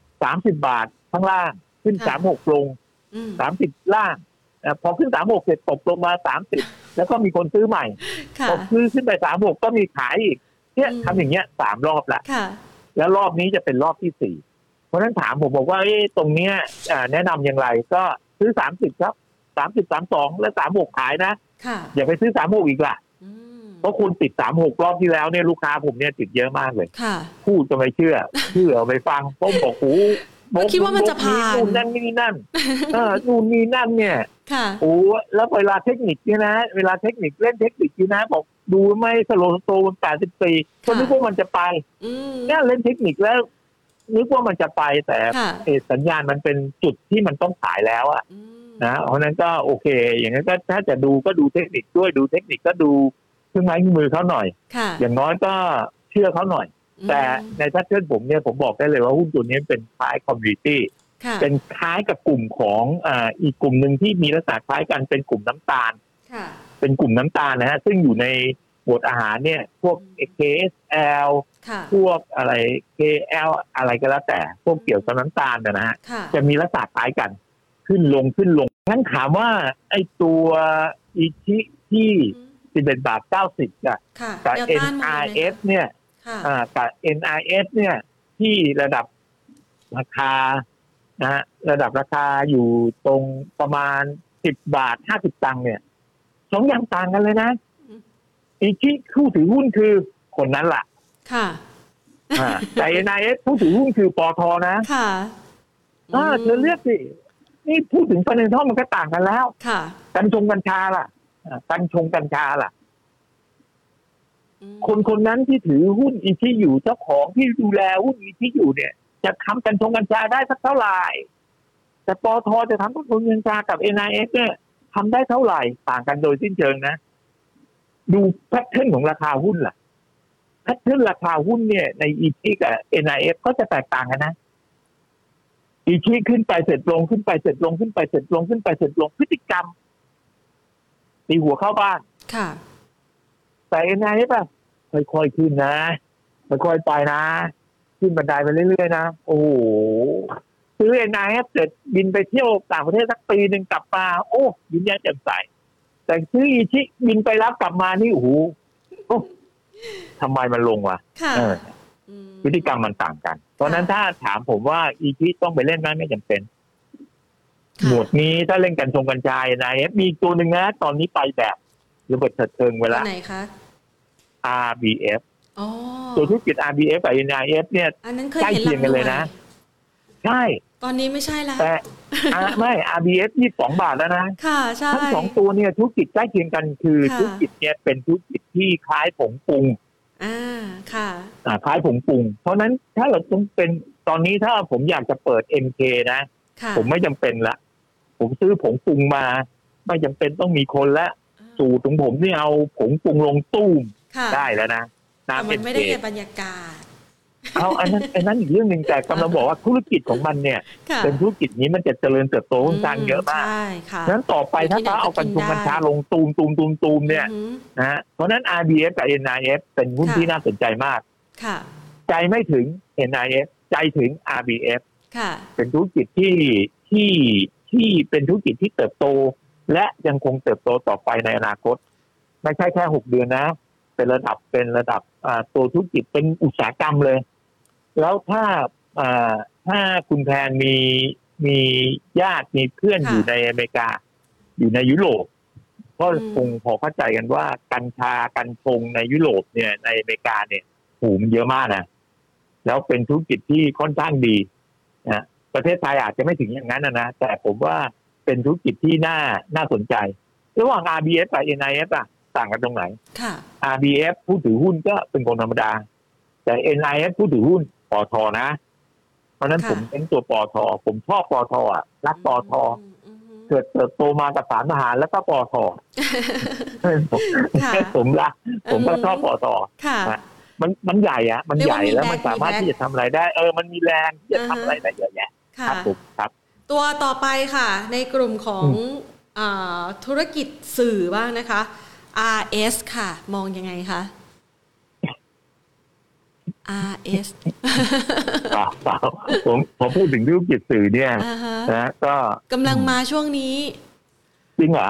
30บาทข้างล่าง ขึ้น36ลงอืม30ล่าง นะพอขึ้น36เสร็จตกลงมา30แล้วก็มีคนซื้อใหม่ค่ะพอซื้อขึ้นไป36ก็มีขายอีกเนี่ยอืมทำอย่างเงี้ยสามรอบละค่ะแล้วรอบนี้จะเป็นรอบที่สี่เพราะฉะนั้นถามผมบอกว่าเอ๊ะตรงเนี้ยอ่าแนะนำอย่างไรก็ซื้อสามสิบครับสามสิบสามสองและสามหกขายนะค่ะอย่าไปซื้อสามหกอีกล่ะอืมเพราะคุณติดสามหกรอบที่แล้วเนี่ยลูกค้าผมเนี่ยติดเยอะมากเลยค่ะพูดก็ไม่เชื่อ เชื่อไปฟังผมบอกโอ้โห ก็คิดว่ามันจะผ่านนู่นนั่นนี่นั่นเออนู่นนี่นั่นเนี่ยค่ะโอ้แล้วเวลาเทคนิคเนี่ยนะ เวลาเทคนิคเล่นเทคนิคเนี่ยนะบอกดูไม่ slow sto มันแปดสิบสี่ก็นึกว่ามันจะไปอืมเนี่ยเล่นเทคนิคแล้วนึกว่ามันจะไปแต่ค่ะเอ่อสัญญาณมันเป็นจุดที่มันต้องขายแล้วอะอืมนะเพราะฉะนั้นก็โอเค อย่างนั้นก็ถ้าจะดูก็ดูเทคนิคด้วยดูเทคนิคก็ดูเครื่องไม้เครื่องมือเขาหน่อยค่ะอย่างน้อยก็เชื่อเขาหน่อย แต่ใน pattern ผมเนี่ยผมบอกได้เลยว่าหุ้นตัวนี้เป็นคล้าย commodity ค่ะเป็นคล้ายกับกลุ่มของอ่าอีกกลุ่มหนึ่งที่มีลักษณะคล้ายกันเป็นกลุ่มน้ำตาลค่ะเป็นกลุ่มน้ำตาลนะฮะซึ่งอยู่ในหมวดอาหารเนี่ย พวก KSL ค่ะพวกอะไร KL อะไรก็แล้วแต่ พวกเกี่ยวกับน้ำตาลนะฮะค่ะจะมีลักษณะคล้ายกัน ขึ้นลงขึ้นลงงั้นถามว่าไอ้ตัวอีชิที่อืม11บาท90กับค่ะกับแนวต้านมองยังไง NRS เนี่ยค่ะอ่า กับ NRS เนี่ยที่ระดับราคานะฮะระดับราคาอยู่ตรงประมาณ10บาท50ตังค์เนี่ยสองอย่างต่างกันเลยนะอืมอีที่ผู้ถือหุ้นคือคนนั้นล่ะ ค่ะอ่าแต่ NIS ผู้ถือหุ้นคือปอทนะ ค่ะอ่าเธอเลือกสินี่พูดถึงฟันเดนทัลมันก็ต่างกันแล้ว ค่ะ กัญชงกัญชาล่ะอ่ากัญชงกัญชาล่ะอืม คนคนนั้นที่ถือหุ้นอีที่อยู่เจ้าของที่ดูแลหุ้นอีที่อยู่เนี่ย จะทำกัญชงกัญชาได้สักเท่าไหร่ แต่ปอทจะทำกัญชงกัญชากับ NIS เนี่ยทำได้เท่าไหร่ต่างกันโดยสิ้นเชิงนะ ดูแพทเทิร์นของราคาหุ้นล่ะแพทเทิร์นราคาหุ้นเนี่ย ในอีที่กับ NIS ก็จะแตกต่างกันนะอีที่ขึ้นไปเสร็จลงขึ้นไปเสร็จลงขึ้นไปเสร็จลงขึ้นไปเสร็จลงพฤติกรรมตีหัวเข้าบ้านค่ะ แต่ยังไงป่ะค่อยๆขึ้นนะค่อยๆไปนะ ขึ้นบันไดไปเรื่อยๆนะโอ้โหซื้อเอ็นไอเสร็จบินไปเที่ยวต่างประเทศสักปีหนึ่งกลับมาโอ้ยิ้มแย้มแจ่มใสแต่ซื้ออีชิบินไปรับกลับมานี่โอ้โหโอ้ทำไมมันลงวะค่ะเออมพฤติกรรมมันต่างกัน เพราะฉะนั้นถ้าถามผมว่าอีชิต้องไปเล่นไหมไม่จำเป็นค่ะหมวดนี้ถ้าเล่นกันชงกันชายนะมีอีกตัวหนึ่งนะ ตอนนี้ไปแบบระเบิดเถิดเทิงเวตัวลาไหนคะ RBF อ๋อตัวธุรกิจ RBF กับ NIF เนี่ยอันนั้นเคยใกล้เห็นเคียงกันเลยนะ ใช่ ตอนนี้ไม่ใช่แล้วแต่อะไม่ RBF ยี่สองบาทแล้วนะค่ะใช่ทั้งสองตัวเนี่ยธุรกิจใกล้เคียงกันคือค่ะธุรกิจเนี่ยเป็นธุรกิจที่คล้ายผงปรุงอ่าค่ะอ่าคล้ายผงปรุง เพราะฉะนั้นถ้าเราต้องเป็นตอนนี้ถ้าผมอยากจะเปิด MK นะค่ะผมไม่จำเป็นละผมซื้อผงปรุงมา ไม่จำเป็นต้องมีคนละสูตรของผมนี่เอาผงปรุงลงตู้มค่ะ ได้แล้วนะแต่น้ำมัเอ็นมไม่เคได้เห็นบรรยากาศเอาอันนั้นอันนั้นอีกเรื่องหนึ่งแต่กำลังบอกว่าธุรกิจของมันเนี่ยค่ะเป็นธุรกิจนี้มันจะเจริญเติบโตค่อนข้างเยอะมากใช่ค่ะฉะนั้นต่อไปถ้าอยู่ที่ไหนเขาเอากัญชงก็กินได้กัญชาลงตูมตูมตูมตูมเนี่ยอือหือนะฮะเพราะฉะนั้น RBF กับ NIF เป็นหุ้นค่ะที่น่าสนใจมากค่ะใจไม่ถึง NIF ใจถึง RBF ค่ะเป็นธุรกิจที่ที่ที่เป็นธุรกิจที่เติบโต และยังคงเติบโตต่อไปในอนาคต ไม่ใช่แค่หกเดือนนะ เป็นระดับเป็นระดับอ่าตัวธุรกิจเป็นอุตสาหกรรมเลย แล้วถ้าอ่าถ้าคุณแพนมีมีญาติมีเพื่อนค่ะอยู่ในอเมริกา อยู่ในยุโรปก็อืมคงพอเข้าใจกันว่ากัญชากัญชงในยุโรปเนี่ยในอเมริกาเนี่ยหูมันเยอะมากนะแล้วเป็นธุรกิจที่ค่อนข้างดีนะประเทศไทยอาจจะไม่ถึงอย่างนั้นนะนะแต่ผมว่าเป็นธุรกิจที่น่าน่าสนใจ ระหว่าง RBF กับ NIF อะ ต่างกันตรงไหนค่ะ RBF ผู้ถือหุ้นก็เป็นคนธรรมดา แต่ NIF ผู้ถือหุ้นปอทนะ เพราะฉะนั้นค่ะผมเป็นตัวปอทผมชอบปอทอะรักปอทมอืมเกิดเติบโตมากับสารทหารแล้วก็ปอทผมค่ะผมรักผมก็ชอบปอทค่ะมันมันใหญ่อะมันเรียกใหว่าญ่มีแล้วแรงมันสามารถมีแรงที่จะทำอะไรได้ เออ มันมีแรงที่จะอือทำฮะอะไรได้เยอะแยะคค่ะรับผมครับ ตัวต่อไปค่ะ ในกลุ่มของอืมอาธุรกิจสื่อบ้างนะคะ RS ค่ะ มองยังไงคะ RS เปล่าเปล่าผมผมพูดถึงธุรกิจสื่อเนี่ยอ่าฮะนะก็กำลังมาช่วงนี้ จริงเหรอ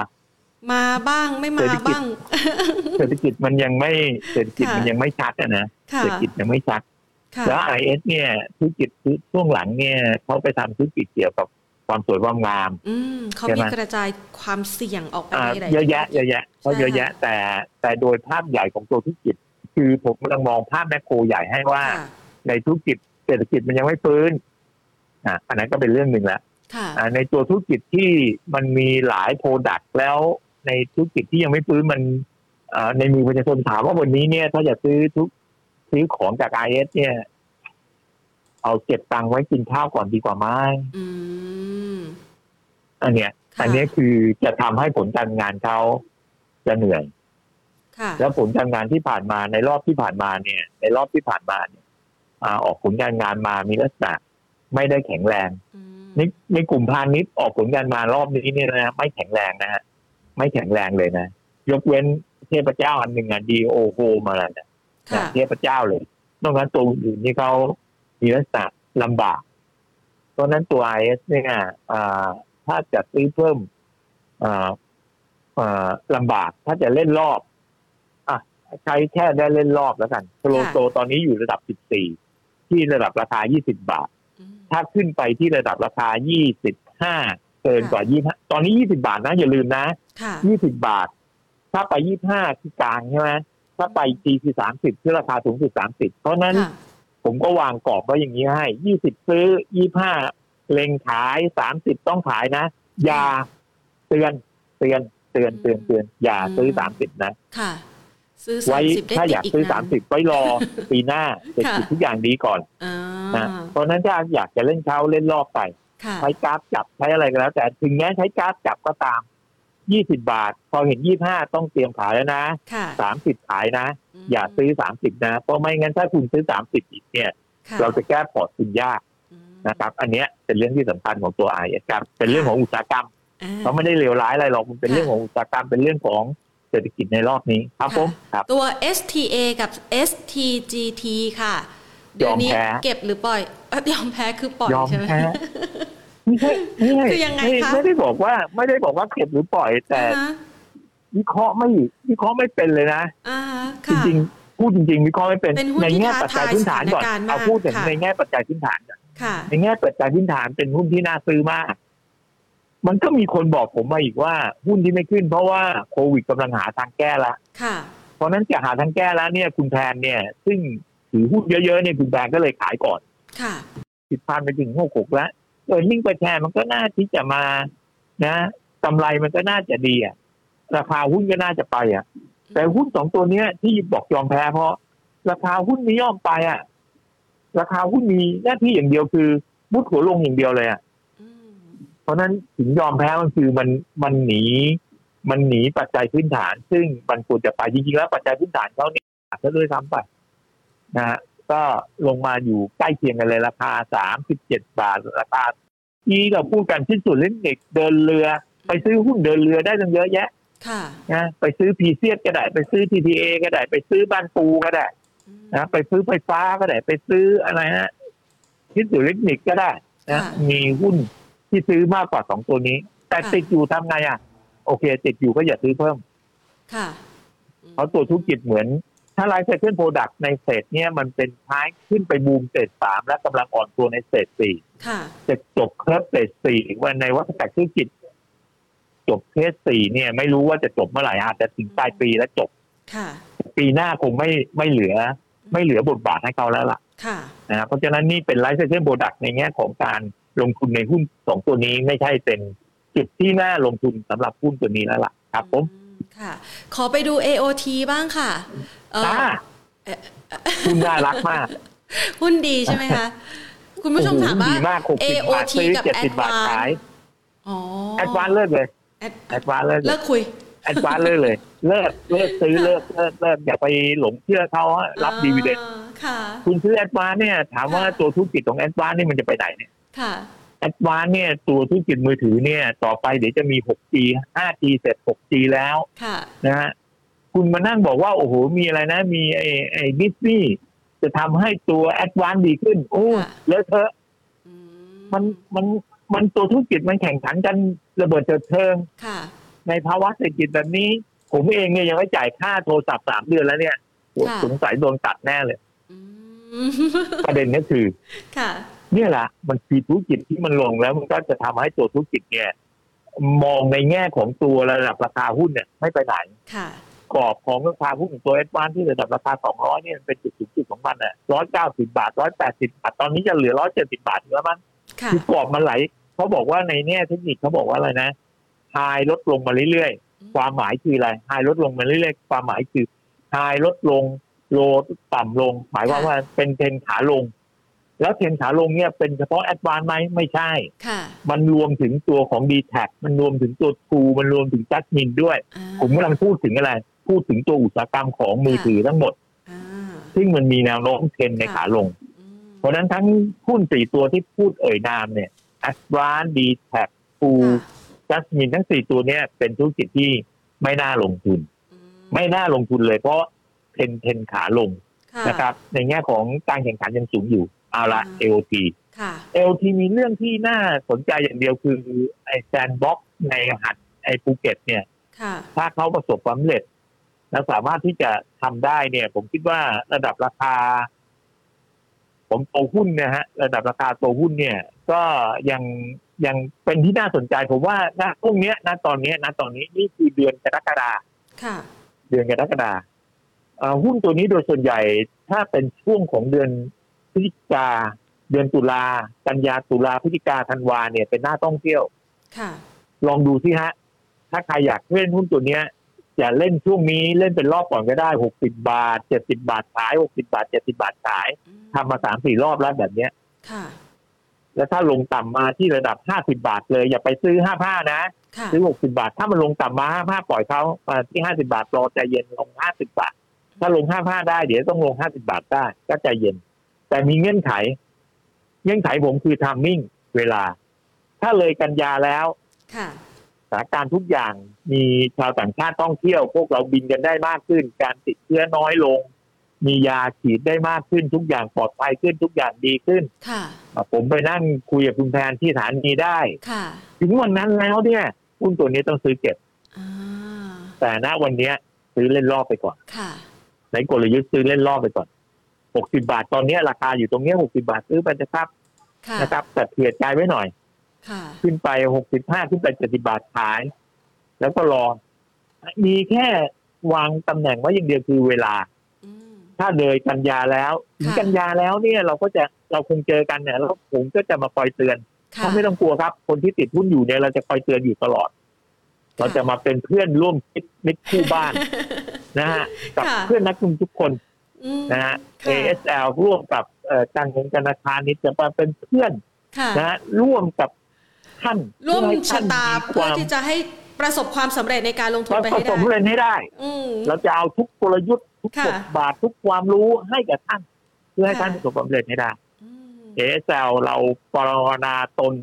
มาบ้างไม่เศรมาษฐกิจบ้าง เศรษฐกิจมันยังไม่เศรษฐกิจค่ะมันยังไม่ชัดอะนะค่ะเศรษฐกิจยังไม่ชัดค่ะแล้วไอเอสเนี่ยธุรกิจช่วงหลังเนี่ยเขาไปทำธุรกิจเกี่ยวกับ ความสวยความงามอืมเขาใช่ไหมีมกระจายความเสี่ยงออกไปอ่าในหลายเยอะแยะเยอะแยะเขาใช่เยอะแยะ แต่แต่โดยภาพใหญ่ของตัวธุรกิจ คือผมกำลังมองภาพ macro ใหญ่ให้ว่าค่ะในธุรกิจเศรษฐกิจมันยังไม่ฟื้นอะอันนั้นก็เป็นเรื่องหนึ่งแล้วค่ะอ่าในตัวธุรกิจที่มันมีหลาย product แล้วในธุรกิจที่ยังไม่ฟื้นมันอ่าในมือประชาชนถามว่าวันนี้เนี่ย ถ้าจะซื้อทุกซื้อของจากไอเอสเนี่ย เอาเก็บตังค์ไว้กินข้าวก่อนดีกว่าไหมอืมอันเนี้ยค่ะอันเนี้ยคือจะทำให้ผลการงานเขาจะเหนื่อยค่ะแล้วผลการงานที่ผ่านมาในรอบที่ผ่านมาเนี่ย ในรอบที่ผ่านมาเนี่ยอ่าออกผลการงานมามีลักษณะไม่ได้แข็งแรงอืมในในกลุ่มพาณิชย์ออกผลการมารอบนี้เนี่ยนะไม่แข็งแรงนะฮะไม่แข็งแรงเลยนะยกเว้นเทพเจ้าอันหนึ่งอะดีโอโฮมาแล้วนะค่ะเทพเจ้าเลยนอกนั้นตัวอื่นที่เขา มีลักษณะลำบาก เพราะฉะนั้นตัวไอเอสเนี่ยอ่าถ้าจะซื้อเพิ่มอ่าอ่าลำบาก ถ้าจะเล่นรอบอะใช้แค่ได้เล่นรอบแล้วกันโลโตตอนนี้อยู่ระดับ 14 ที่ระดับราคา 20 บาทอืมถ้าขึ้นไปที่ระดับราคา 25 เกินกว่า 25 ตอนนี้ 20 บาทนะอย่าลืมนะค่ะ20 บาท ถ้าไป 25 คือกลางใช่ไหมถ้าไปจีคือ 30คือราคาสูงสุด 30 เพราะฉะนั้นค่ะ ผมก็วางกรอบไว้อย่างนี้ให้20ซื้อ25เล็งขายสามสิบต้องขายนะอย่าเตือนเตือนเตือนเตือนเตือนอย่าซื้อสามสิบนะค่ะซื้อไว้สามสิบได้ถ้าติอดยากอีกซื้อนะสามสิบไว้รอปีหน้าเศรษฐกิจค่ะทุกอย่างดีก่อนอ่านะเพราะฉะนั้นถ้าอยากจะเล่นเช้าเล่นรอบไปค่ะใช้กราฟจับใช้อะไรก็แล้ว แต่ถึงแม้ใช้กราฟจับก็ตาม ยี่สิบาท พอเห็นยี่ห้าต้องเตรียมขายแล้วนะค่ะสามสิบขายนะมอย่าซื้อสามสิบนะ เพราะไม่งั้นถ้าคุณซื้อสามสิบอีกเนี่ยค่ะเราจะแก้พอร์ตคุณยากอืมนะครับ อันเนี้ยเป็นเรื่องที่สำคัญของตัวไอครับเป็นเรื่องของอุตสาหกรรมอ่าเขาไม่ได้เลวร้ายอะไรหรอกมันเป็นค่ะเรื่องของอุตสาหกรรมเป็นเรื่องของเศรษฐกิจในรอบนี้ครับค่ะผมครับตัว STA กับ STGT ค่ะเดี๋ยยวอมนี้แพ้เก็บหรือปล่อยเอ้ยยอมแพ้คือปล่อยยอมใช่ไหมแพ้ ไม่ใช่ไม่ใช่คือยังไงม่คะไม่ได้บอกว่า ไม่ได้บอกว่าเก็บหรือปล่อยแต่อ่าฮะวิเคราะห์ไม่วิเคราะห์ไม่เป็นเลยนะอ่าฮะจค่ะริงๆพูดจริงๆวิเคราะห์ไม่เป็นเป็นหุ้นในที่แง่ท้าปัจจัยทายพื้นฐานก่อนสถานการณ์มากเอาพูดถึงค่ะในแง่ปัจจัยพื้นฐานก่อนค่ะในแง่ปัจจัยพื้นฐานเป็นหุ้นที่น่าซื้อมาก มันก็มีคนบอกผมมาอีกว่า หุ้นที่ไม่ขึ้น เพราะว่าโควิดกำลังหาทางแก้ละค่ะเพราะฉะนั้นจะหาทางแก้แล้วเนี่ย คุณแพนเนี่ย ซึ่งถือหุ้นเยอะๆเนี่ยคุณแพนก็เลยขายก่อนค่ะติดพันไปถึงหกหกแล้ว เออนิ่งไปแทนมันก็น่าที่จะมานะกำไรมันก็น่าจะดีอะราคาหุ้นก็น่าจะไปอะ แต่หุ้นสองตัวเนี้ย ที่บอกยอมแพ้เพราะ ราคาหุ้นไม่ยอมไปอะ ราคาหุ้นมีหน้าที่อย่างเดียวคือมุดหัวลงอย่างเดียวเลยอะอืมเพราะฉะนั้นถึงยอมแพ้มันคือมันมันหนี มันหนีปัจจัยพื้นฐาน ซึ่งมันควรจะไปจริงๆแล้วปัจจัยพื้นฐานเขาเนี่ยก็ด้วยซ้ำไปนะฮะ ก็ลงมาอยู่ใกล้เคียงกันเลยราคาสามสิบเจ็ดบาทราคาที่เราพูดกันที่สุดเล่นเด็กเดินเรือ ไปซื้อหุ้นเดินเรือได้ตั้งเยอะแยะค่ะนะไปซื้อพีเซียก็ได้ไปซื้อทีทีเอก็ได้ไปซื้อบ้านปูก็ได้อืมนะไปซื้อไฟฟ้าก็ได้ไปซื้ออะไรฮะที่สุดเล็กนิกก็ได้นะค่ะมีหุ้นที่ซื้อมากกว่าสองตัวนี้ แต่ค่ะติดอยู่ทำไงอะ โอเค ติดอยู่ก็อย่าซื้อเพิ่ม ค่ะเพราะตัวธุรกิจเหมือน ถ้าไลฟ์ไซเคิลโปรดักต์ในเศษเนี่ยมันเป็นท้ายขึ้นไปบูมเศษสามและกำลังอ่อนตัวในเศษสี่ค่ะจะจบเคสเศษสี่วันในวัฏจักรธุรกิจ จบ phase สี่เนี่ย ไม่รู้ว่าจะจบเมื่อไหร่อาจจะถึงปลายปีแล้วจบค่ะปีหน้าคงไม่ไม่เหลือ ไม่เหลือบทบาทให้เขาแล้วล่ะค่ะนะครับเพราะฉะนั้นนี่เป็น life cycle product ในแง่ของการลงทุนในหุ้นสองตัวนี้ไม่ใช่เป็นจุดที่น่าลงทุนสำหรับหุ้นตัวนี้แล้วล่ะครับผมอืม ค่ะ ขอไปดู AOT บ้างค่ะเอ่ออ่าเอ่อหุ้นน่ารักมาก หุ้นดีใช่ไหมคะ คุณผู้ชมถามว่าโอ้โหดีมากหกสิบบาท AOT ซื้อกับเจ็ดสิบบาท Advance ขายอ๋อแอดวานเลิกเลยแอดแอดวานเลิกเลเลิยกคุยแอดวานเลิกเลย เลิกเลิกซื้อเลิกเลิกเลิกอย่าไปหลงเชื่อเขาฮะรับดีเวเดนอ่าค่ะคุณซื้อแอดวานเนี่ย ถามว่าค่ะตัวธุรกิจของแอดวานนี่มันจะไปไหนเนี่ยค่ะ แอดวานเนี่ยตัวธุรกิจมือถือเนี่ย ต่อไปเดี๋ยวจะมี 6G 5G เสร็จ 6G แล้วค่ะนะฮะคุณมานั่งบอกว่า โอ้โห มีอะไรนะ มีไอ้ไอ้ดิสนีย์จะทำให้ตัวแอดวานดีขึ้น โอ้ค่ะเลอะเทอะอืมันมันมันตัวธุรกิจมันแข่งขันกันระเบิดเถิดเทิงค่ะในภาวะเศรษฐกิจแบบนี้ ผมเองเนี่ยยังไม่จ่ายค่าโทรศัพท์สามเดือนแล้วเนี่ยโอ้ค่ะสงสัยโดนตัดแน่เลยอืมประเด็นก็คือ ค่ะ เนี่ยแหละมันคือธุรกิจที่มันลงแล้วมันก็จะทำให้ตัวธุรกิจเนี่ยมองในแง่ของตัวระดับราคาหุ้นเนี่ยไม่ไปไหนค่ะกรอบของราคาหุ้นของตัวเอสวานที่ระดับราคา 200 เนี่ยมันเป็นจุดสูงสุดของมันอะ190 บาท 180 บาท ตอนนี้จะเหลือ 170 บาทอยู่แล้วมั้งค่ะคือกรอบมันไหลเขาบอกว่าในแง่เทคนิคเขาบอกว่าอะไรนะไฮลดลงมาเรื่อยๆ ความหมายคืออะไรไฮลดลงมาเรื่อยๆ ความหมายคือไฮลดลง โลต่ำลง หมายความว่าเป็นเทรนขาลง แล้วเทรนขาลงเนี่ยเป็นเฉพาะแอดวานไหมไม่ใช่ค่ะมันรวมถึงตัวของ d t แทมันรวมถึงตัว True มันรวมถึง Jasmine ด้วยอ่าผมกำลังพูดถึงอะไร พูดถึงตัวอุตสาหกรรมของมือถือทั้งหมดอ่าซึ่งมันมีแนวโน้มเทรนในขาลงอืมเพราะฉะนั้นทั้งหุ้นสี่ตัวที่พูดเอ่ยนามเนี่ย a d v a n c e d t a c ฟูค่ะจัสมินทั้งสี่ตัวเนี้ยเป็นธุรกิจที่ไม่น่าลงทุนอืมไม่น่าลงทุนเลยเพราะ trend trend ขาลงค่ะนะครับ ในแง่ของการแข่งขันยังสูงอยู่ เอาละอืม AOT ค่ะ AOT มีเรื่องที่น่าสนใจอย่างเดียวคือไอ้ sandbox ในหัดไอ้ภูเก็ตเนี่ยค่ะถ้าเขาประสบความสำเร็จและสามารถที่จะทำได้เนี่ย ผมคิดว่าระดับราคา ผมตัวหุ้นนะฮะ ระดับราคาตัวหุ้นเนี่ย ก็ยังยังเป็นที่น่าสนใจ ผมว่าณพวกเนี้ยณตอนเนี้ยณตอนนี้นี่คือเดือนกรกฎาค่ะเดือนกรกฎาเอ่อหุ้นตัวนี้โดยส่วนใหญ่ถ้าเป็นช่วงของเดือน พฤศจิกาเดือนตุลากันยาตุลาพฤศจิกาธันวาเนี่ยเป็นหน้าต้องเที่ยวค่ะลองดูสิฮะ ถ้าใครอยากเล่นหุ้นตัวเนี้ยอย่าเล่นช่วงนี้เล่นเป็นรอบก่อนก็ได้หกสิบาทเจ็ดสิบาทขายหกสิบาทเจ็ดสิบาทขายทำมาสามสี่รอบแล้วแบบเนี้ยค่ะ แล้วถ้าลงต่ำมาที่ระดับห้าสิบาทเลย อย่าไปซื้อห้าผ้านะค่ะซื้อหกสิบาท ถ้ามันลงต่ำมาห้าผ้าปล่อยเขามาที่ห้าสิบาทรอใจเย็นลงห้าสิบาท ถ้าลงห้าผ้าได้เดี๋ยวต้องลงห้าสิบาทได้ก็ใจเย็น แต่มีเงื่อนไข เงื่อนไขผมคือทามมิ่งเวลา ถ้าเลยกันยาแล้วค่ะสถานการณ์ทุกอย่างมีชาวต่างชาติท่องเที่ยว พวกเราบินกันได้มากขึ้น การติดเชื้อน้อยลง มียาฉีดได้มากขึ้น ทุกอย่างปลอดภัยขึ้นทุกอย่างดีขึ้นค่ะอะผมไปนั่งคุยกับคุณแพนที่สถานีได้ค่ะถึงวันนั้นแล้วเนี่ยหุ้นตัวนี้ต้องซื้อเก็บอ่าแต่ณวันเนี้ยซื้อเล่นรอบไปก่อนค่ะในกลยุทธ์ซื้อเล่นรอบไปก่อน 60 บาท ตอนเนี้ยราคาอยู่ตรงเนี้ย60 บาทซื้อไปนะครับค่ะนะครับแต่เผื่อใจไว้หน่อย ค่ะขึ้นไป 65 ขึ้นไป 70 บาทขาย แล้วก็รอ มีแค่วางตำแหน่งไว้อย่างเดียวคือเวลา อืม ถ้าเลยกันยาแล้วถึงค่ะ กันยาแล้วเนี่ยเราก็จะเราคงเจอกันเนี่ยแล้วผมก็จะมาคอยเตือน ค่ะถ้าไม่ต้องกลัวครับ คนที่ติดหุ้นอยู่เนี่ยเราจะคอยเตือนอยู่ตลอด เราจะมาเป็นเพื่อนร่วมคิดมิตรคู่บ้าน นะฮะกับค่ะ เพื่อนนักลงทุนทุกคนอืม นะฮะค่ะ ASL ร่วมกับเอ่อการเงินธนาคารนี้จะมาเป็นเพื่อนค่ะนะฮะร่วมกับท่านร่วมให้ชะท่นตามีเพื่อความที่จะให้ประสบความสำเร็จในการลงทุนไปผให้สได้มเรียนให้ได้อืมเราจะเอาทุกกลยุทธ์ทุกค่ะบทบาททุกความรู้ให้กับท่าน เพื่อให้ค่ะท่านประสบความสำเร็จให้ได้อืม ASL เราปรารถนาตน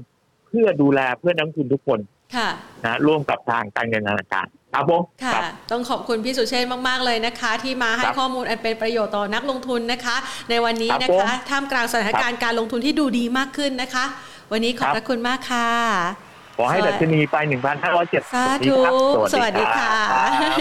เพื่อดูแลเพื่อนนักลงทุนทุกคนค่ะนะร่วมกับทางการเงินธนาคาร ครับผมค่ะครับต้องขอบคุณพี่สุเชษฐ์มาก ๆ เลยนะคะ ที่มาให้ครับข้อมูลอันเป็นประโยชน์ต่อนักลงทุนนะคะ ในวันนี้ครับนะผมคะท่ามกลางสถานการณ์การลงทุนที่ดูดีมากขึ้นนะคะ วันนี้ขอบครับพระคุณมากค่ะ ขอให้สวัดัสดีชนีไป 1,570สาธุครับสวัสดีค่ะรับ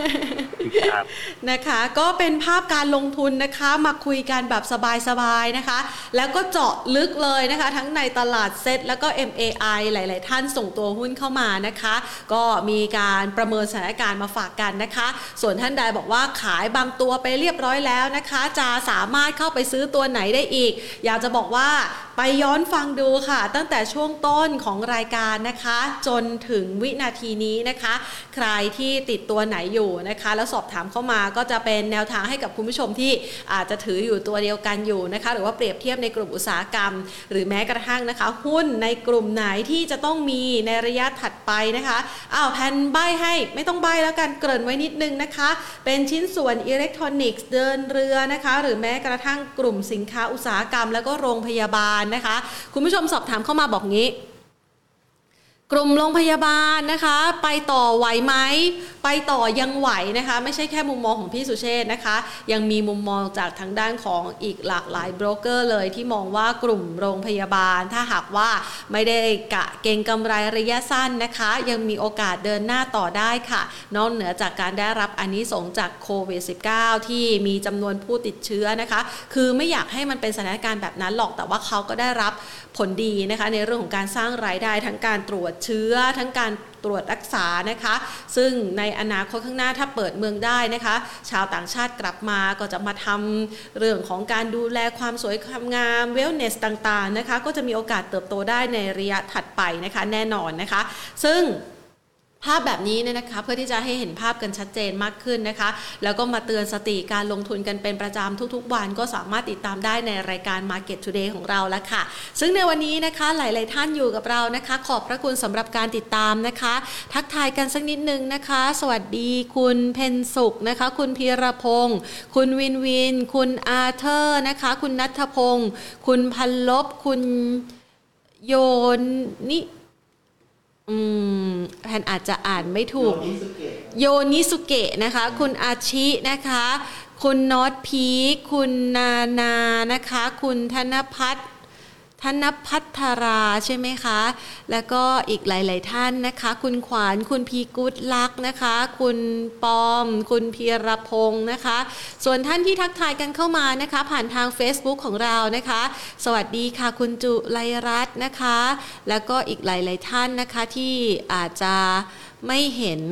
สวัสดีครับนะคะ ก็เป็นภาพการลงทุนนะคะ มาคุยกันแบบสบายๆนะคะ แล้วก็เจาะลึกเลยนะคะ ทั้งในตลาดเซ็ตแล้วก็ MAI หลาย ๆ ท่านส่งตัวหุ้นเข้ามานะคะ ก็มีการประเมินสถานการณ์มาฝากกันนะคะ ส่วนท่านใดบอกว่าขายบางตัวไปเรียบร้อยแล้วนะคะ จะสามารถเข้าไปซื้อตัวไหนได้อีก อยากจะบอกว่าไปย้อนฟังดูค่ะ ตั้งแต่ช่วงต้นของรายการนะคะจนถึงวินาทีนี้นะคะ ใครที่ติดตัวไหนอยู่นะคะ แล้วสอบถามเข้ามาก็จะเป็นแนวทางให้กับคุณผู้ชมที่อาจจะถืออยู่ตัวเดียวกันอยู่นะคะ หรือว่าเปรียบเทียบในกลุ่มอุตสาหกรรม หรือแม้กระทั่งนะคะ หุ้นในกลุ่มไหนที่จะต้องมีในระยะถัดไปนะคะอ้าวแผ่นใบให้ไม่ต้องใบแล้วกันเกริ่นไว้นิดนึงนะคะ เป็นชิ้นส่วนอิเล็กทรอนิกส์เดินเรือนะคะ หรือแม้กระทั่งกลุ่มสินค้าอุตสาหกรรม แล้วก็โรงพยาบาลนะคะ คุณผู้ชมสอบถามเข้ามาบอกงี้ กลุ่มโรงพยาบาลนะคะ ไปต่อไหวไหมไปต่อยังไหวนะคะ ไม่ใช่แค่มุมมองของพี่สุเชษนะคะ ยังมีมุมมองจากทางด้านของอีกหลากหลายโบรกเกอร์เลยที่มองว่ากลุ่มโรงพยาบาล ถ้าหากว่าไม่ได้กะเก่งกำไรระยะสั้นนะคะ ยังมีโอกาสเดินหน้าต่อได้ค่ะ นอกเหนือจากการได้รับอันนี้สงจากโควิด -19 ที่มีจำนวนผู้ติดเชื้อนะคะ คือไม่อยากให้มันเป็นสถานการณ์แบบนั้นหรอกแต่ว่าเขาก็ได้รับผลดีนะคะ ในเรื่องของการสร้างรายได้ทั้งการตรวจเชื้อทั้งการตรวจรักษานะคะ ซึ่งในอนาคตข้างหน้าถ้าเปิดเมืองได้นะคะ ชาวต่างชาติกลับมาก็จะมาทำเรื่องของการดูแลความสวยความงามเวลเนสต่างๆนะคะ ก็จะมีโอกาสเติบโตได้ในระยะถัดไปนะคะแน่นอนนะคะ ซึ่ง ภาพแบบนี้เนี่ยนะคะเพื่อที่จะให้เห็นภาพกันชัดเจนมากขึ้นนะคะ แล้วก็มาเตือนสติการลงทุนกันเป็นประจำทุกๆ วัน ก็สามารถติดตามได้ในรายการ Market Today ของเราแล้วค่ะ ซึ่งในวันนี้นะคะหลาย ๆ ท่านอยู่กับเรานะคะ ขอบพระคุณสำหรับการติดตามนะคะ ทักทายกันสักนิดนึงนะคะ สวัสดีคุณเพนสุขนะคะ คุณพีรพงศ์คุณวินวิน คุณอาเธอร์นะคะ คุณนัทพงศ์คุณพันลบคุณโยนิ อืมแพนอาจจะอ่านไม่ถูก โยนิสุเกะนะคะ คุณอาชินะคะ คุณน็อตพีคคุณนานานะคะ คุณธนพัฒน์ ธนพัทราใช่ไหมคะ แล้วก็อีกหลาย ๆ ท่านนะคะ คุณขวานคุณพีกุดลักษณ์นะคะ คุณปอม คุณพีรพงศ์นะคะ ส่วนท่านที่ทักทายกันเข้ามานะคะ ผ่านทาง Facebook ของเรานะคะ สวัสดีค่ะคุณจุไลรัตน์นะคะ แล้วก็อีกหลาย ๆ ท่านนะคะที่อาจจะไม่เห็น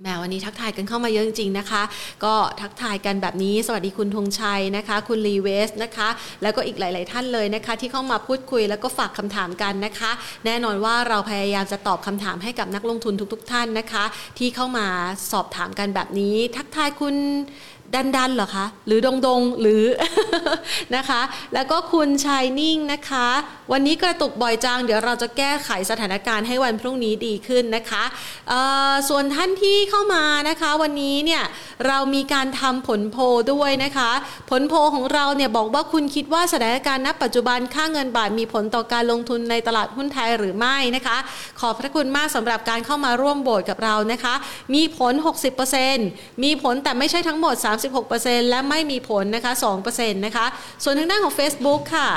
แมวันนี้ทักทายกันเข้ามาเยอะจริงๆนะคะ ก็ทักทายกันแบบนี้ สวัสดีคุณธงชัยนะคะ คุณลีเวสนะคะ แล้วก็อีกหลาย ๆ ท่านเลยนะคะ ที่เข้ามาพูดคุยแล้วก็ฝากคำถามกันนะคะ แน่นอนว่าเราพยายามจะตอบคำถามให้กับนักลงทุนทุก ๆ ท่านนะคะ ที่เข้ามาสอบถามกันแบบนี้ ทักทายคุณ ดันดันเหรอคะ หรือดงดงหรือนะคะ แล้วก็คุณชายนิ่งนะคะ วันนี้กระตุกบ่อยจัง เดี๋ยวเราจะแก้ไขสถานการณ์ให้วันพรุ่งนี้ดีขึ้นนะคะส่วนท่านที่เข้ามานะคะ วันนี้เนี่ยเรามีการทำผลโพด้วยนะคะ ผลโพของเราเนี่ยบอกว่าคุณคิดว่าสถานการณ์ณปัจจุบันค่าเงินบาทมีผลต่อการลงทุนในตลาดหุ้นไทยหรือไม่นะคะ ขอบพระคุณมากสำหรับการเข้ามาร่วมโบสกับเรานะคะ มีผล 60%มีผลแต่ไม่ใช่ทั้งหมด36%และไม่มีผลนะคะ2%นะคะส่วนทางด้านของ Facebook ค่ะ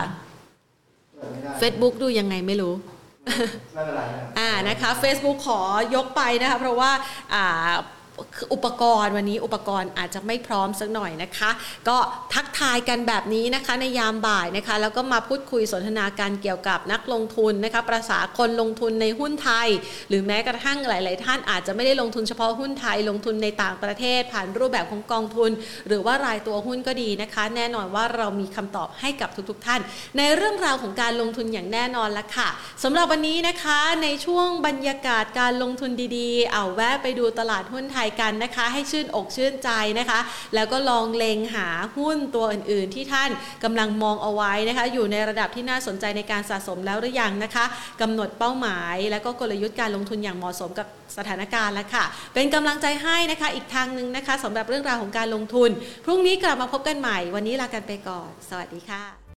Facebook ดูยังไงไม่รู้อ่านะคะ Facebook ขอยกไปนะคะเพราะว่าอ่า อุปกรณ์วันนี้อุปกรณ์อาจจะไม่พร้อมสักหน่อยนะคะ ก็ทักทายกันแบบนี้นะคะในยามบ่ายนะคะ แล้วก็มาพูดคุยสนทนาการเกี่ยวกับนักลงทุนนะคะประษาคนลงทุนในหุ้นไทย หรือแม้กระทั่งหลาย ๆ ท่านอาจจะไม่ได้ลงทุนเฉพาะหุ้นไทย ลงทุนในต่างประเทศ ผ่านรูปแบบของกองทุน หรือว่ารายตัวหุ้นก็ดีนะคะ แน่นอนว่าเรามีคำตอบให้กับทุกๆท่าน ในเรื่องราวของการลงทุนอย่างแน่นอนละค่ะสำหรับวันนี้นะคะในช่วงบรรยากาศการลงทุนดี ๆ เอาแวะไปดูตลาดหุ้นไทยกันนะคะ ให้ชื่นอกชื่นใจนะคะ แล้วก็ลองเลงหาหุ้นตัวอื่นๆ ที่ท่านกำลังมองเอาไว้นะคะ อยู่ในระดับที่น่าสนใจในการสะสมแล้วหรือยังนะคะกำหนดเป้าหมาย แล้วก็กลยุทธ์การลงทุนอย่างเหมาะสมกับสถานการณ์แล้วค่ะ เป็นกำลังใจให้นะคะอีกทางหนึ่งนะคะสำหรับเรื่องราวของการลงทุน พรุ่งนี้กลับมาพบกันใหม่ วันนี้ลากันไปก่อน สวัสดีค่ะ